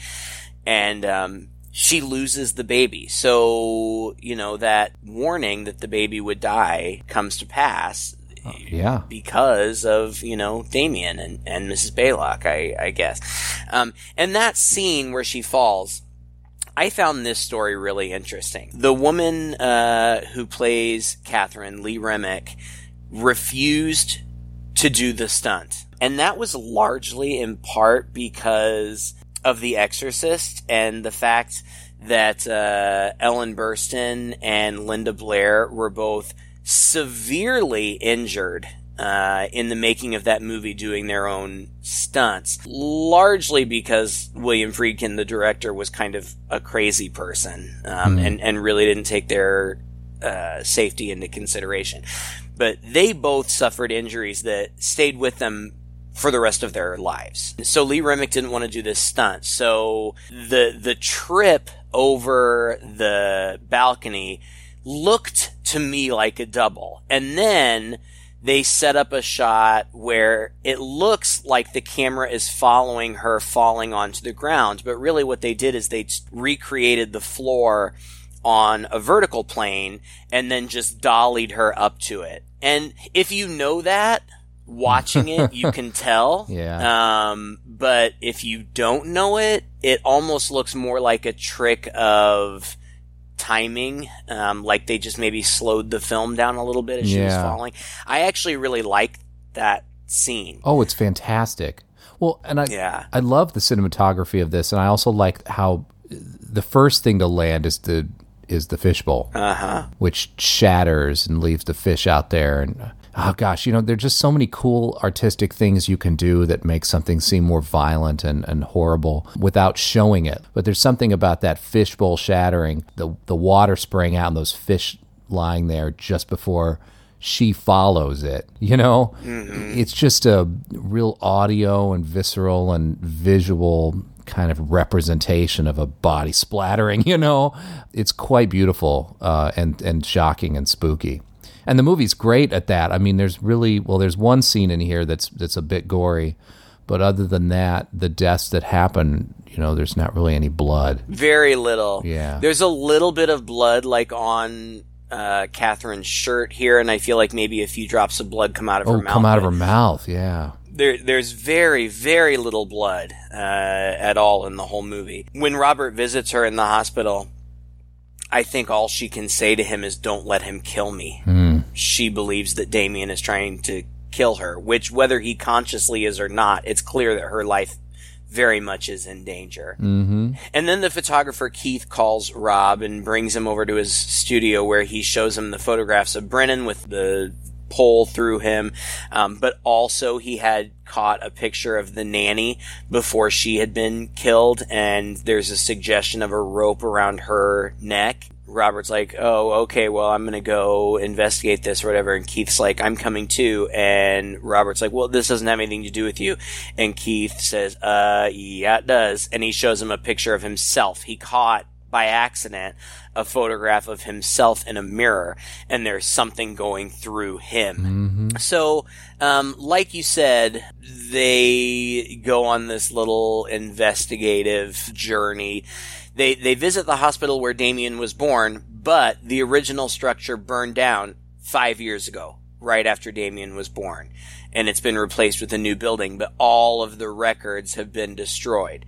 and um, she loses the baby. So, you know, that warning that the baby would die comes to pass. Yeah. because of you know Damien and, and Mrs. Baylock, I, I guess. Um, and that scene where she falls, I found this story really interesting. The woman uh, who plays Catherine Lee Remick refused to do the stunt, and that was largely in part because of The Exorcist and the fact that uh, Ellen Burstyn and Linda Blair were both severely injured uh, in the making of that movie doing their own stunts, largely because William Friedkin, the director, was kind of a crazy person um, and, and really didn't take their uh, safety into consideration. But they both suffered injuries that stayed with them for the rest of their lives. So Lee Remick didn't want to do this stunt. So the the trip over the balcony looked to me like a double. And then they set up a shot where it looks like the camera is following her falling onto the ground, but really what they did is they recreated the floor on a vertical plane and then just dollied her up to it. And if you know that, watching it, you can tell. Yeah. Um, but if you don't know it, it almost looks more like a trick of timing. Um, like they just maybe slowed the film down a little bit as she was Yeah. falling. I actually really like that scene. Oh, it's fantastic. Well, and I Yeah. I love the cinematography of this, and I also like how the first thing to land is the is the fishbowl, uh-huh. which shatters and leaves the fish out there. And oh gosh, you know, there's just so many cool artistic things you can do that make something seem more violent and, and horrible without showing it. But there's something about that fishbowl shattering, the the water spraying out, and those fish lying there just before she follows it. You know, it's just a real audio and visceral and visual kind of representation of a body splattering. You know, it's quite beautiful uh, and and shocking and spooky. And the movie's great at that. I mean, there's really well, there's one scene in here that's that's a bit gory, but other than that, the deaths that happen, you know, there's not really any blood. Very little. Yeah. There's a little bit of blood like on uh, Catherine's shirt here, and I feel like maybe a few drops of blood come out of Oh, her mouth. come out of her mouth, yeah. There, there's very, very little blood uh, at all in the whole movie. When Robert visits her in the hospital, I think all she can say to him is, "Don't let him kill me." She believes that Damien is trying to kill her, which, whether he consciously is or not, it's clear that her life very much is in danger. Mm-hmm. And then the photographer Keith calls Rob and brings him over to his studio where he shows him the photographs of Brennan with the pole through him. Um, but also he had caught a picture of the nanny before she had been killed. And there's a suggestion of a rope around her neck. Robert's like, oh, okay, well, I'm gonna go investigate this or whatever. And Keith's like, I'm coming too. And Robert's like, well, this doesn't have anything to do with you. And Keith says, uh, yeah, it does. And he shows him a picture of himself. He caught by accident a photograph of himself in a mirror and there's something going through him. So, um, like you said, they go on this little investigative journey. They, they visit the hospital where Damien was born, but the original structure burned down five years ago, right after Damien was born. And it's been replaced with a new building, but all of the records have been destroyed.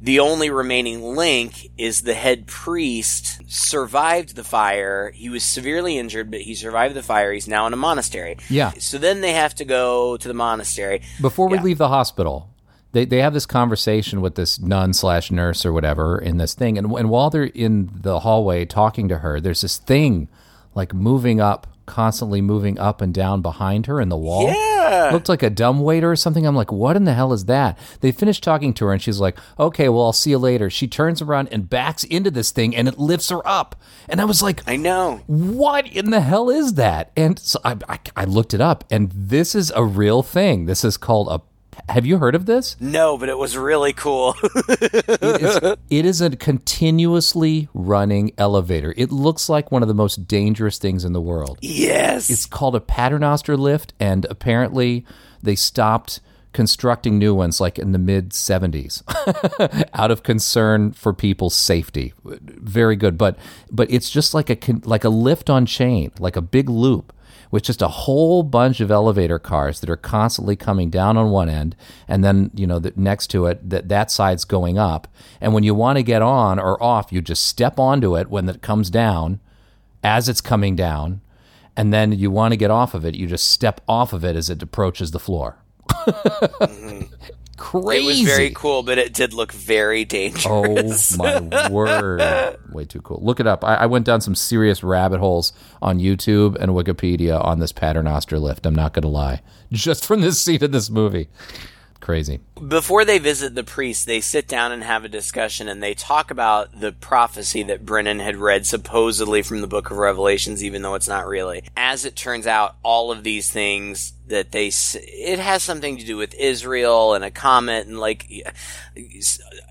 The only remaining link is the head priest survived the fire. He was severely injured, but he survived the fire. He's now in a monastery. Yeah. So then they have to go to the monastery. Before we Yeah. leave the hospital, they, they have this conversation with this nun slash nurse or whatever in this thing. And, and while they're in the hallway talking to her, there's this thing like moving up, constantly moving up and down behind her in the wall. Yeah. Looked like a dumbwaiter or something. I'm like, what in the hell is that? They finish talking to her and she's like, okay, well, I'll see you later. She turns around and backs into this thing and it lifts her up. And I was like, I know. what in the hell is that? And so I, I, I looked it up, and this is a real thing. This is called a. Have you heard of this? No, but it was really cool. It is, it is a continuously running elevator. It looks like one of the most dangerous things in the world. yes. It's called a paternoster lift, and apparently they stopped constructing new ones like in the mid 70s out of concern for people's safety very good but but it's just like a like a lift on chain like a big loop with just a whole bunch of elevator cars that are constantly coming down on one end, and then you know that next to it that that side's going up. And when you want to get on or off, you just step onto it when it comes down, as it's coming down, and then you want to get off of it, you just step off of it as it approaches the floor. Mm-hmm. Crazy. It was very cool, but it did look very dangerous. Oh my word! Way too cool. Look it up. I, I, went down some serious rabbit holes on YouTube and Wikipedia on this Paternoster lift. I'm not going to lie. Just from this scene in this movie crazy. Before they visit the priest, they sit down and have a discussion and they talk about the prophecy that Brennan had read supposedly from the book of Revelations, even though it's not really. As it turns out, all of these things that they, it has something to do with Israel and a comet and like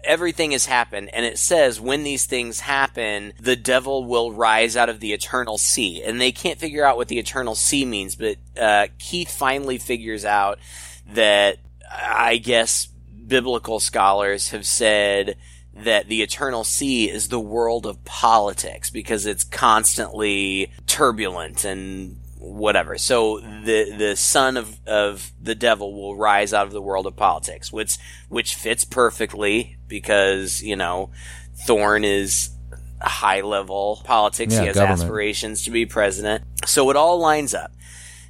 everything has happened. And it says when these things happen, the devil will rise out of the eternal sea. And they can't figure out what the eternal sea means, but uh, Keith finally figures out that I guess biblical scholars have said that the eternal sea is the world of politics because it's constantly turbulent and whatever. So the the son of of the devil will rise out of the world of politics, which which fits perfectly because you know Thorne is high level politics. Yeah, he has government. aspirations to be president. So it all lines up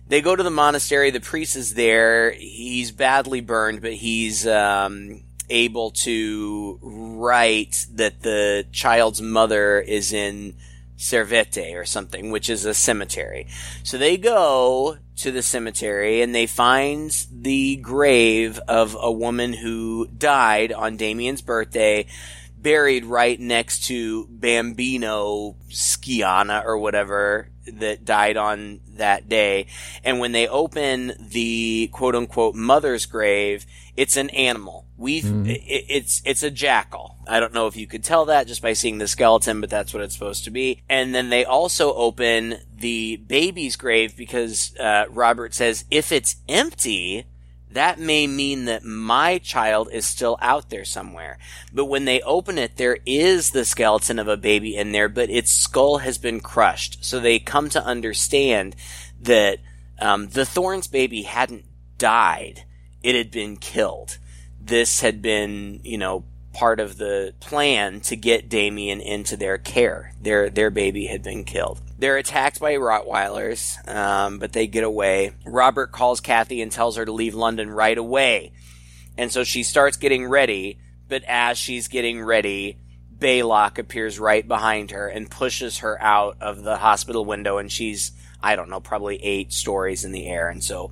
they go to the monastery. The priest is there. He's badly burned, but he's um, able to write that the child's mother is in Servete or something, which is a cemetery. So they go to the cemetery and they find the grave of a woman who died on Damien's birthday buried right next to Bambino Scianna or whatever that died on that day. And when they open the quote unquote mother's grave, it's an animal. We've, mm. it, it's, it's a jackal. I don't know if you could tell that just by seeing the skeleton, but that's what it's supposed to be. And then they also open the baby's grave because, uh, Robert says if it's empty, that may mean that my child is still out there somewhere. But when they open it, there is the skeleton of a baby in there, but its skull has been crushed. So they come to understand that um, the Thornes baby hadn't died; it had been killed. This had been, you know, part of the plan to get Damien into their care. Their their baby had been killed. They're attacked by Rottweilers, um, but they get away. Robert calls Kathy and tells her to leave London right away. And so she starts getting ready, but as she's getting ready, Baylock appears right behind her and pushes her out of the hospital window, and she's, I don't know, probably eight stories in the air. And so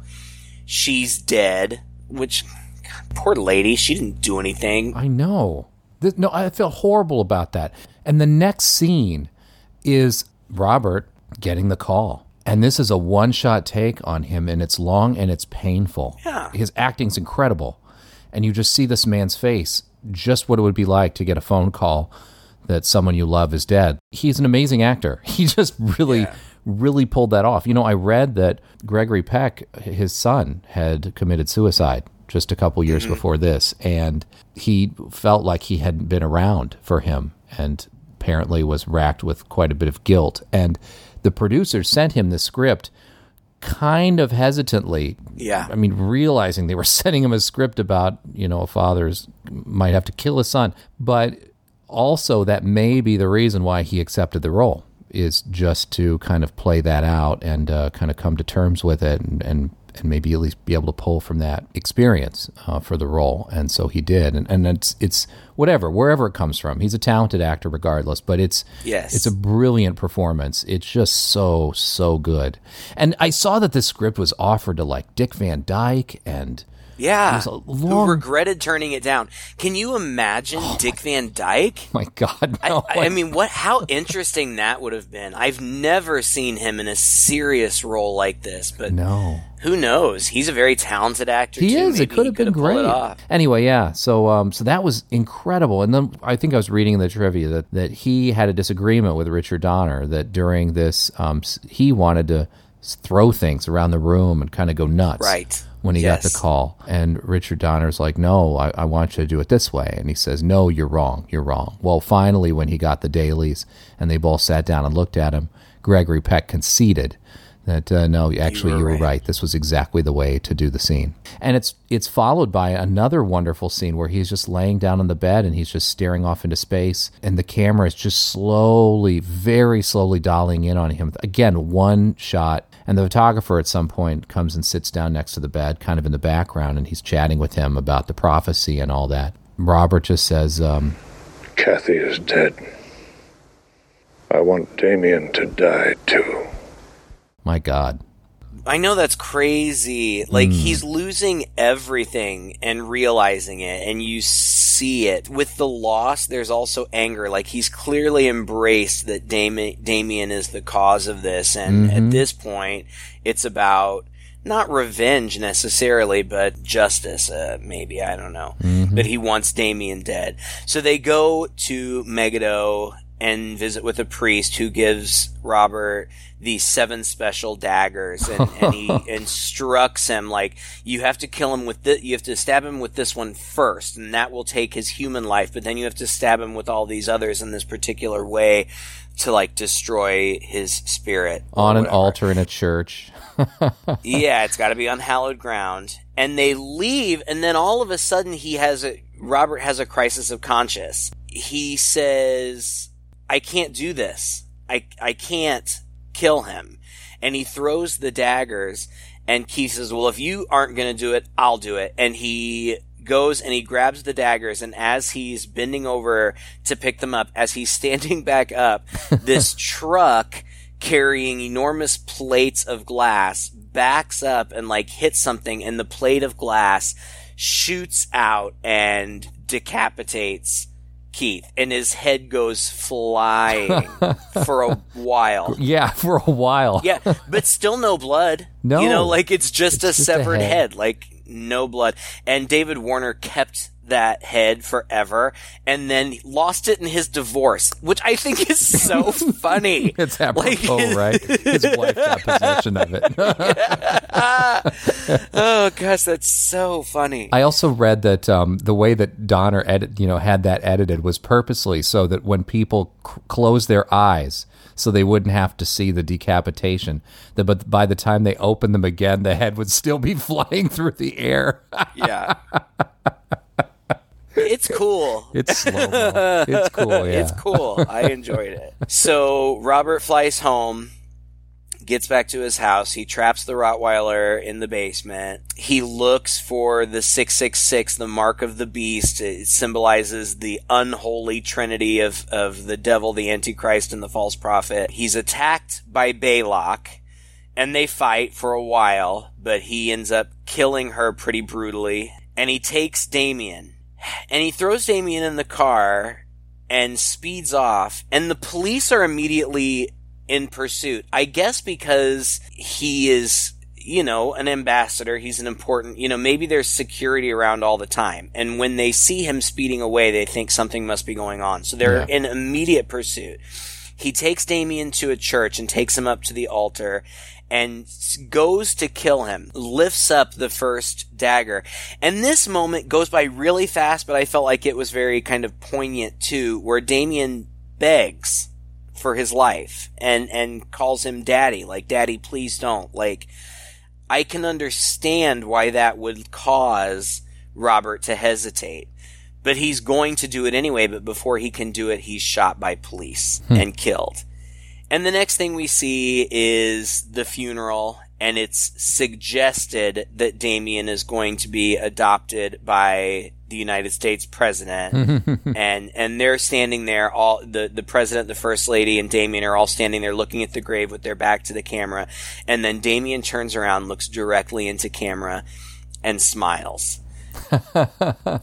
she's dead, which, God, poor lady, she didn't do anything. I know. no, I feel horrible about that. And the next scene is Robert getting the call. And this is a one shot take on him, and it's long and it's painful. Yeah. His acting's incredible. And you just see this man's face, just what it would be like to get a phone call that someone you love is dead. He's an amazing actor. He just really, yeah. really pulled that off. You know, I read that Gregory Peck, his son, had committed suicide just a couple years mm-hmm. before this, and he felt like he hadn't been around for him. And apparently was racked with quite a bit of guilt. And the producers sent him the script kind of hesitantly. Yeah. I mean, realizing they were sending him a script about, you know, a father's might have to kill his son. But also, that may be the reason why he accepted the role, is just to kind of play that out and uh, kind of come to terms with it and, and and maybe at least be able to pull from that experience uh, for the role. And so he did. And, and it's it's whatever wherever it comes from. He's a talented actor regardless, but it's yes. it's a brilliant performance. It's just so so good. And I saw that this script was offered to like Dick Van Dyke and yeah, long... who regretted turning it down. Can you imagine oh Dick my... Van Dyke? My God, no. I, I, mean, what? How interesting that would have been. I've never seen him in a serious role like this, but no, who knows? He's a very talented actor. He too. is. Maybe it could have been great. Anyway, yeah. So, um, so that was incredible. And then I think I was reading in the trivia that that he had a disagreement with Richard Donner that during this, um, he wanted to throw things around the room and kind of go nuts. Right when he yes. got the call. And Richard Donner's like, no, I, I, want you to do it this way. And he says, no, you're wrong. You're wrong. Well, finally, when he got the dailies and they both sat down and looked at him, Gregory Peck conceded that uh, no, actually, you were were, right. right. This was exactly the way to do the scene, and it's it's followed by another wonderful scene where he's just laying down on the bed and he's just staring off into space, and the camera is just slowly, very slowly dialing in on him. Again, one shot, and the photographer at some point comes and sits down next to the bed, kind of in the background, and he's chatting with him about the prophecy and all that. Robert just says, um, Kathy is dead. I want Damien to die too. "My God." I know that's crazy. Like Hmm. he's losing everything and realizing it, and you see it. With the loss, there's also anger. Like he's clearly embraced that Dami- Damien is the cause of this, and Mm-hmm. at this point, it's about not revenge necessarily, but justice. Uh, maybe I don't know. Mm-hmm. But he wants Damien dead. So they go to Megiddo and visit with a priest who gives Robert the seven special daggers and, and he instructs him like you have to kill him with this you have to stab him with this one first and that will take his human life but then you have to stab him with all these others in this particular way to like destroy his spirit On an altar in a church. yeah, it's got to be on hallowed ground. And they leave, and then all of a sudden, he has a Robert has a crisis of conscience. He says, "I can't do this. I I can't kill him." And he throws the daggers. And Keith says, "Well, if you aren't going to do it, I'll do it." And he goes and he grabs the daggers and as he's bending over to pick them up as he's standing back up this truck carrying enormous plates of glass backs up and like hits something and the plate of glass shoots out and decapitates Keith and his head goes flying for a while. Yeah, for a while. Yeah, but still no blood. No. You know, like it's just It's a just a severed head. head. like no blood. And David Warner kept that head forever and then lost it in his divorce, which I think is so funny. It's apropos, Like- right? His wife got possession of it. oh gosh, that's so funny. I also read that um, the way that Donner edit, you know, had that edited was purposely so that when people c- close their eyes, so they wouldn't have to see the decapitation. That, but by the time they opened them again, the head would still be flying through the air. yeah. It's cool. it's slow. It's cool. Yeah. It's cool. I enjoyed it. So Robert flies home, gets back to his house. He traps the Rottweiler in the basement. He looks for the 666, the mark of the beast. It symbolizes the unholy trinity of, of the devil, the Antichrist, and the false prophet. He's attacked by Baylock. And they fight for a while, but he ends up killing her pretty brutally. And he takes Damien. And he throws Damien in the car and speeds off. And the police are immediately in pursuit. I guess because he is, you know, an ambassador. He's an important, you know, maybe there's security around all the time. And when they see him speeding away, they think something must be going on. So they're in immediate pursuit. He takes Damien to a church and takes him up to the altar and goes to kill him, lifts up the first dagger. And this moment goes by really fast, but I felt like it was very kind of poignant too, where Damien begs for his life and, and calls him daddy, like, daddy, please don't. Like, I can understand why that would cause Robert to hesitate. But he's going to do it anyway, but before he can do it, he's shot by police hmm. and killed. And the next thing we see is the funeral, and it's suggested that Damien is going to be adopted by the United States president. and and they're standing there, all the, the president, the first lady, and Damien are all standing there looking at the grave with their back to the camera. And then Damien turns around, looks directly into camera, and smiles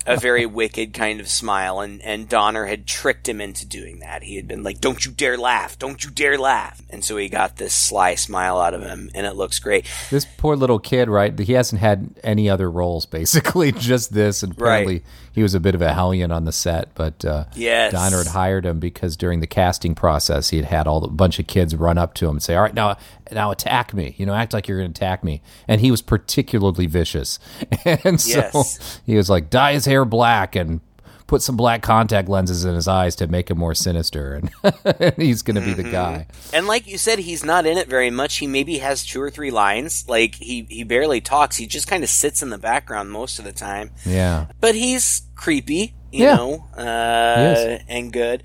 a very wicked kind of smile, and, and Donner had tricked him into doing that. He had been like, Don't you dare laugh! Don't you dare laugh! And so he got this sly smile out of him, and it looks great. This poor little kid, right? He hasn't had any other roles, basically, just this. And apparently, Right. He was a bit of a hellion on the set. But uh, Yes. Donner had hired him because during the casting process, he had had all the bunch of kids run up to him and say, "All right, now, now attack me. You know, act like you're going to attack me." And he was particularly vicious, and so Yes. he was like, "Dye his hair black and." Put some black contact lenses in his eyes to make him more sinister, and he's going to be the guy. And like you said, he's not in it very much. He maybe has two or three lines. Like he he barely talks. He just kind of sits in the background most of the time. Yeah. But he's creepy, you Yeah. know, uh, and good.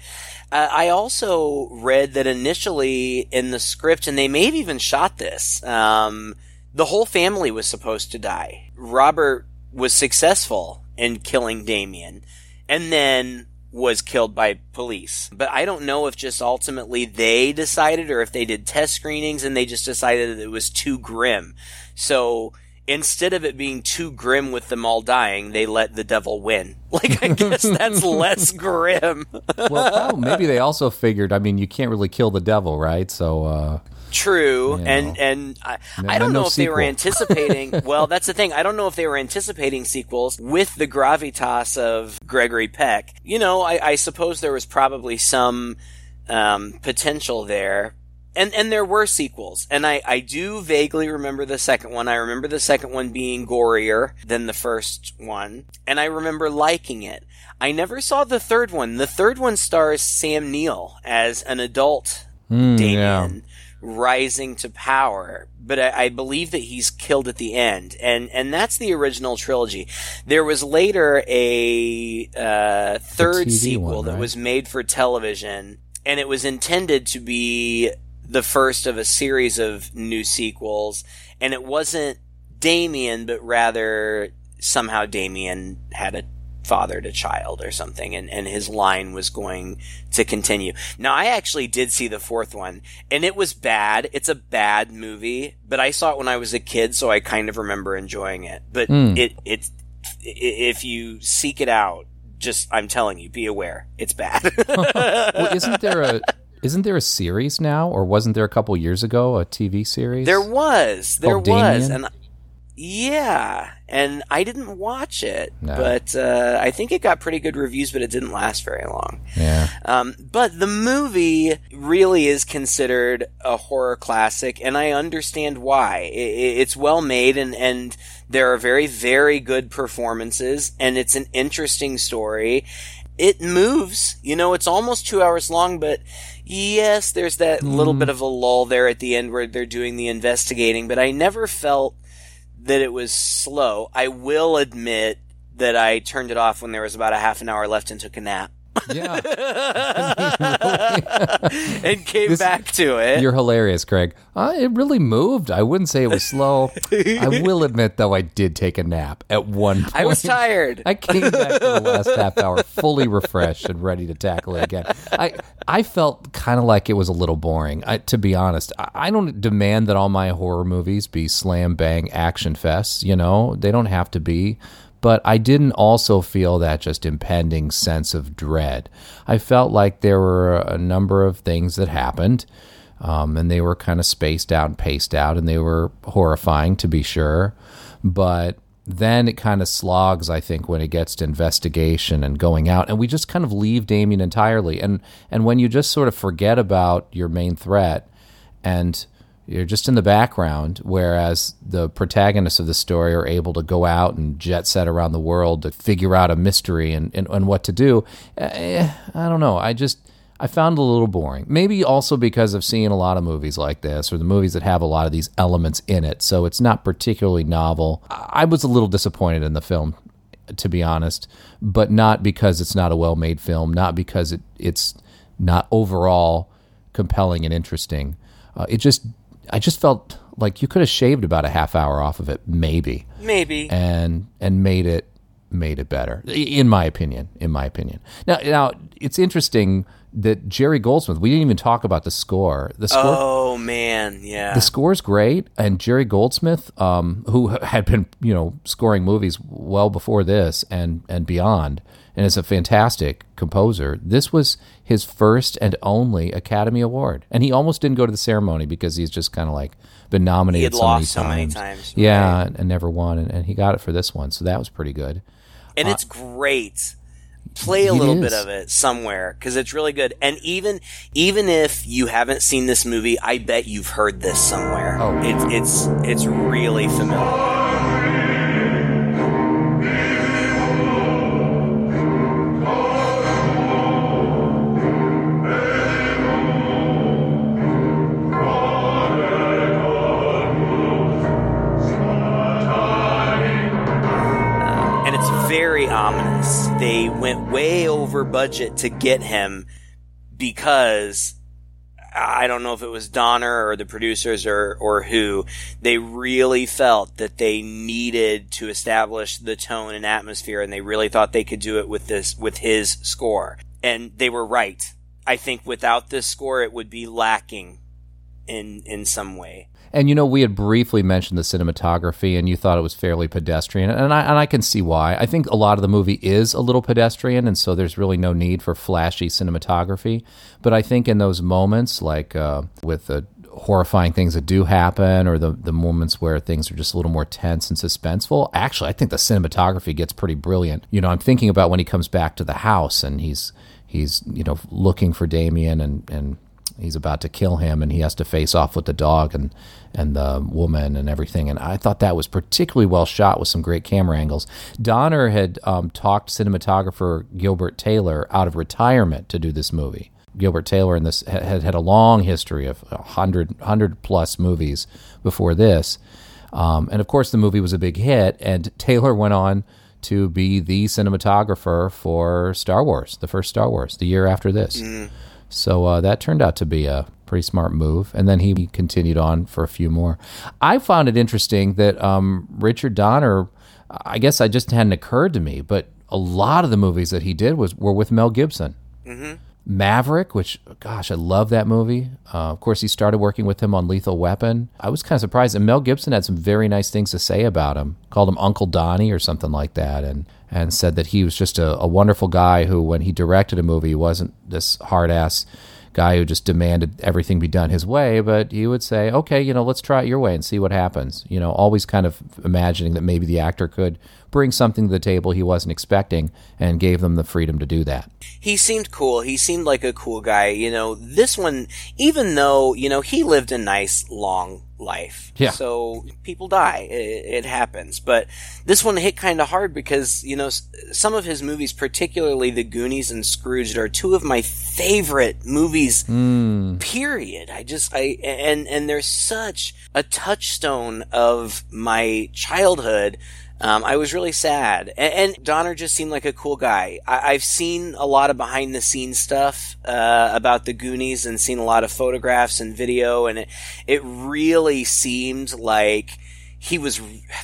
Uh, I also read that initially in the script, and they may have even shot this. Um, the whole family was supposed to die. Robert was successful in killing Damien, and then was killed by police. But I don't know if just ultimately they decided or if they did test screenings and they just decided that it was too grim. So instead of it being too grim with them all dying, they let the devil win. Like I guess that's less grim. Well, oh, maybe they also figured. I mean, you can't really kill the devil, right? So, uh, True, You and know. and I, No- I don't no know if they were anticipating. well, that's the thing. I don't know if they were anticipating sequels with the gravitas of Gregory Peck. You know, I, I suppose there was probably some um, potential there. And and there were sequels, and I, I do vaguely remember the second one. I remember the second one being gorier than the first one, and I remember liking it. I never saw the third one. The third one stars Sam Neill as an adult hmm, Damien yeah. Rising to power. But I, I believe that he's killed at the end, and and that's the original trilogy. There was later a uh, third sequel one, that was made for television, and it was intended to be the first of a series of new sequels. And it wasn't Damien, but rather somehow Damien had a fathered a child or something and, and his line was going to continue. Now I actually did see the fourth one and it was bad. It's a bad movie, but I saw it when I was a kid so I kind of remember enjoying it. But Hmm. it it if you seek it out, just I'm telling you, be aware. It's bad. Well, isn't there a isn't there a series now, or wasn't there a couple years ago a TV series? There was, there Called was, Damien? and yeah, and I didn't watch it, No. but uh, I think it got pretty good reviews, but it didn't last very long. Yeah. Um, but the movie really is considered a horror classic, and I understand why. I- I- it's well made, and, and there are very, very good performances, and it's an interesting story. It moves, you know, it's almost two hours long, but yes, there's that little bit of a lull there at the end where they're doing the investigating, but I never felt that it was slow. I will admit that I turned it off when there was about a half an hour left and took a nap. Yeah. and came This- back to it. You're hilarious, Craig. Uh, it really moved. I wouldn't say it was slow. I will admit, though, I did take a nap at one point. I was tired. I came back for the last half hour fully refreshed and ready to tackle it again. I I felt kind of like it was a little boring. I, to be honest, I, I don't demand that all my horror movies be slam bang action fests. You know, they don't have to be. But I didn't also feel that just impending sense of dread. I felt like there were a number of things that happened, um, and they were kind of spaced out and paced out, and they were horrifying to be sure. But then it kind of slogs, I think, when it gets to investigation and going out, and we just kind of leave Damien entirely. And and when you just sort of forget about your main threat, and you're just in the background, whereas the protagonists of the story are able to go out and jet set around the world to figure out a mystery and, and, and what to do. Eh, I don't know. I just I found it a little boring. Maybe also because of seeing a lot of movies like this or the movies that have a lot of these elements in it. So it's not particularly novel. I was a little disappointed in the film, to be honest, but not because it's not a well made film, not because it, it's not overall compelling and interesting. Uh, it just, I just felt like you could have shaved about a half hour off of it, maybe Maybe. and and made it made it better in my opinion in my opinion now now it's interesting that Jerry Goldsmith we didn't even talk about the score the score oh man, yeah. the score's great and Jerry Goldsmith um who had been you know scoring movies well before this and and beyond and is a fantastic composer this was his first and only Academy Award and he almost didn't go to the ceremony because he's just kind of like been nominated He had so lost many so times many times, yeah right. and, and never won and, and he got it for this one so that was pretty good and uh, it's great. Play a little is. bit of it somewhere because it's really good. And even even if you haven't seen this movie, I bet you've heard this somewhere. Oh. it's it's it's really familiar. Went way over budget to get him because I don't know if it was Donner or the producers or, or who, they really felt that they needed to establish the tone and atmosphere and they really thought they could do it with this, with his score. And they were right. I think without this score, it would be lacking in, in some way. And you know, we had briefly mentioned the cinematography, and you thought it was fairly pedestrian, and I and I can see why. I think a lot of the movie is a little pedestrian, and so there's really no need for flashy cinematography. But I think in those moments, like uh, with the horrifying things that do happen, or the the moments where things are just a little more tense and suspenseful, actually, I think the cinematography gets pretty brilliant. You know, I'm thinking about when he comes back to the house and he's he's you know looking for Damien and and he's about to kill him and he has to face off with the dog and and the woman and everything and i thought that was particularly well shot with some great camera angles donner had um, talked cinematographer gilbert taylor out of retirement to do this movie gilbert taylor in this had had a long history of 100 100 plus movies before this um, and of course the movie was a big hit and taylor went on to be the cinematographer for Star Wars, the first Star Wars, the year after this. Mm. So uh, that turned out to be a pretty smart move. And then he continued on for a few more. I found it interesting that um, Richard Donner, I guess I just hadn't occurred to me, but a lot of the movies that he did was were with Mel Gibson. Mm-hmm. Maverick, which gosh, I love that movie. Uh, of course, he started working with him on Lethal Weapon. I was kind of surprised, and Mel Gibson had some very nice things to say about him. Called him Uncle Donnie or something like that, and and said that he was just a, a wonderful guy who, when he directed a movie, wasn't this hard ass guy who just demanded everything be done his way, but he would say, okay, you know, let's try it your way and see what happens. You know, always kind of imagining that maybe the actor could bring something to the table he wasn't expecting and gave them the freedom to do that. He seemed cool. He seemed like a cool guy. You know, this one, even though, you know, he lived a nice, long life. Yeah. So people die. It, it happens. But this one hit kind of hard because, you know, some of his movies, particularly The Goonies and Scrooged, are two of my favorite movies, mm. period. I just, I, and, and they're such a touchstone of my childhood um, I was really sad, and, and, Donner just seemed like a cool guy. I, have seen a lot of behind the scenes stuff uh, about the Goonies, and seen a lot of photographs and video, and it it really seemed like he was.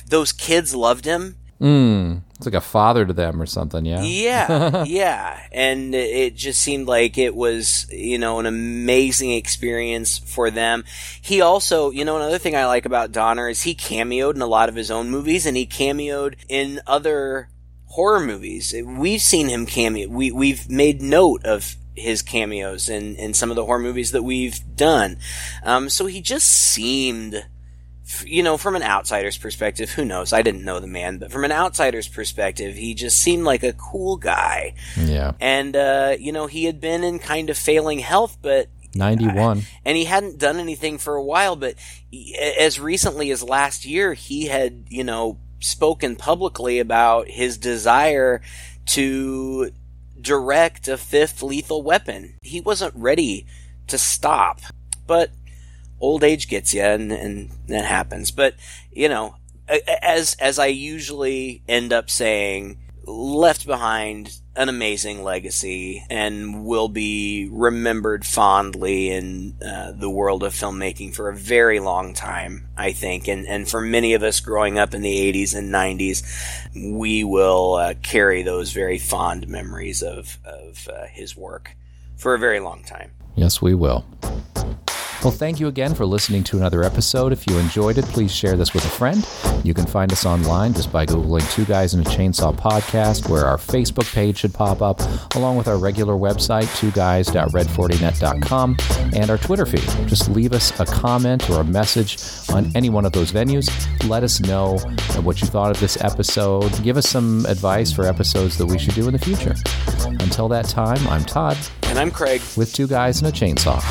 Those kids loved him, Mm, it's like a father to them or something, yeah. Yeah, yeah, and it just seemed like it was, you know, an amazing experience for them. He also, you know, another thing I like about Donner is he cameoed in a lot of his own movies, and he cameoed in other horror movies. We've seen him cameo. We we've made note of his cameos in in some of the horror movies that we've done. Um, so he just seemed you know, from an outsider's perspective, who knows? I didn't know the man, but from an outsider's perspective, he just seemed like a cool guy. Yeah. And, uh, you know, he had been in kind of failing health, but 91. And he hadn't done anything for a while, but as recently as last year, he had, you know, spoken publicly about his desire to direct a fifth lethal weapon. He wasn't ready to stop. But old age gets you, and, and that happens. But you know, as as I usually end up saying, left behind an amazing legacy and will be remembered fondly in uh, the world of filmmaking for a very long time, I think. And, and for many of us growing up in the 80s and 90s, we will uh, carry those very fond memories of, of uh, his work for a very long time. Yes, we will. Well, thank you again for listening to another episode. If you enjoyed it, please share this with a friend. You can find us online just by Googling Two Guys in a Chainsaw Podcast, where our Facebook page should pop up, along with our regular website, twoguys.red40net.com, and our Twitter feed. Just leave us a comment or a message on any one of those venues. Let us know what you thought of this episode. Give us some advice for episodes that we should do in the future. Until that time, I'm Todd. And I'm Craig. With Two Guys and a Chainsaw.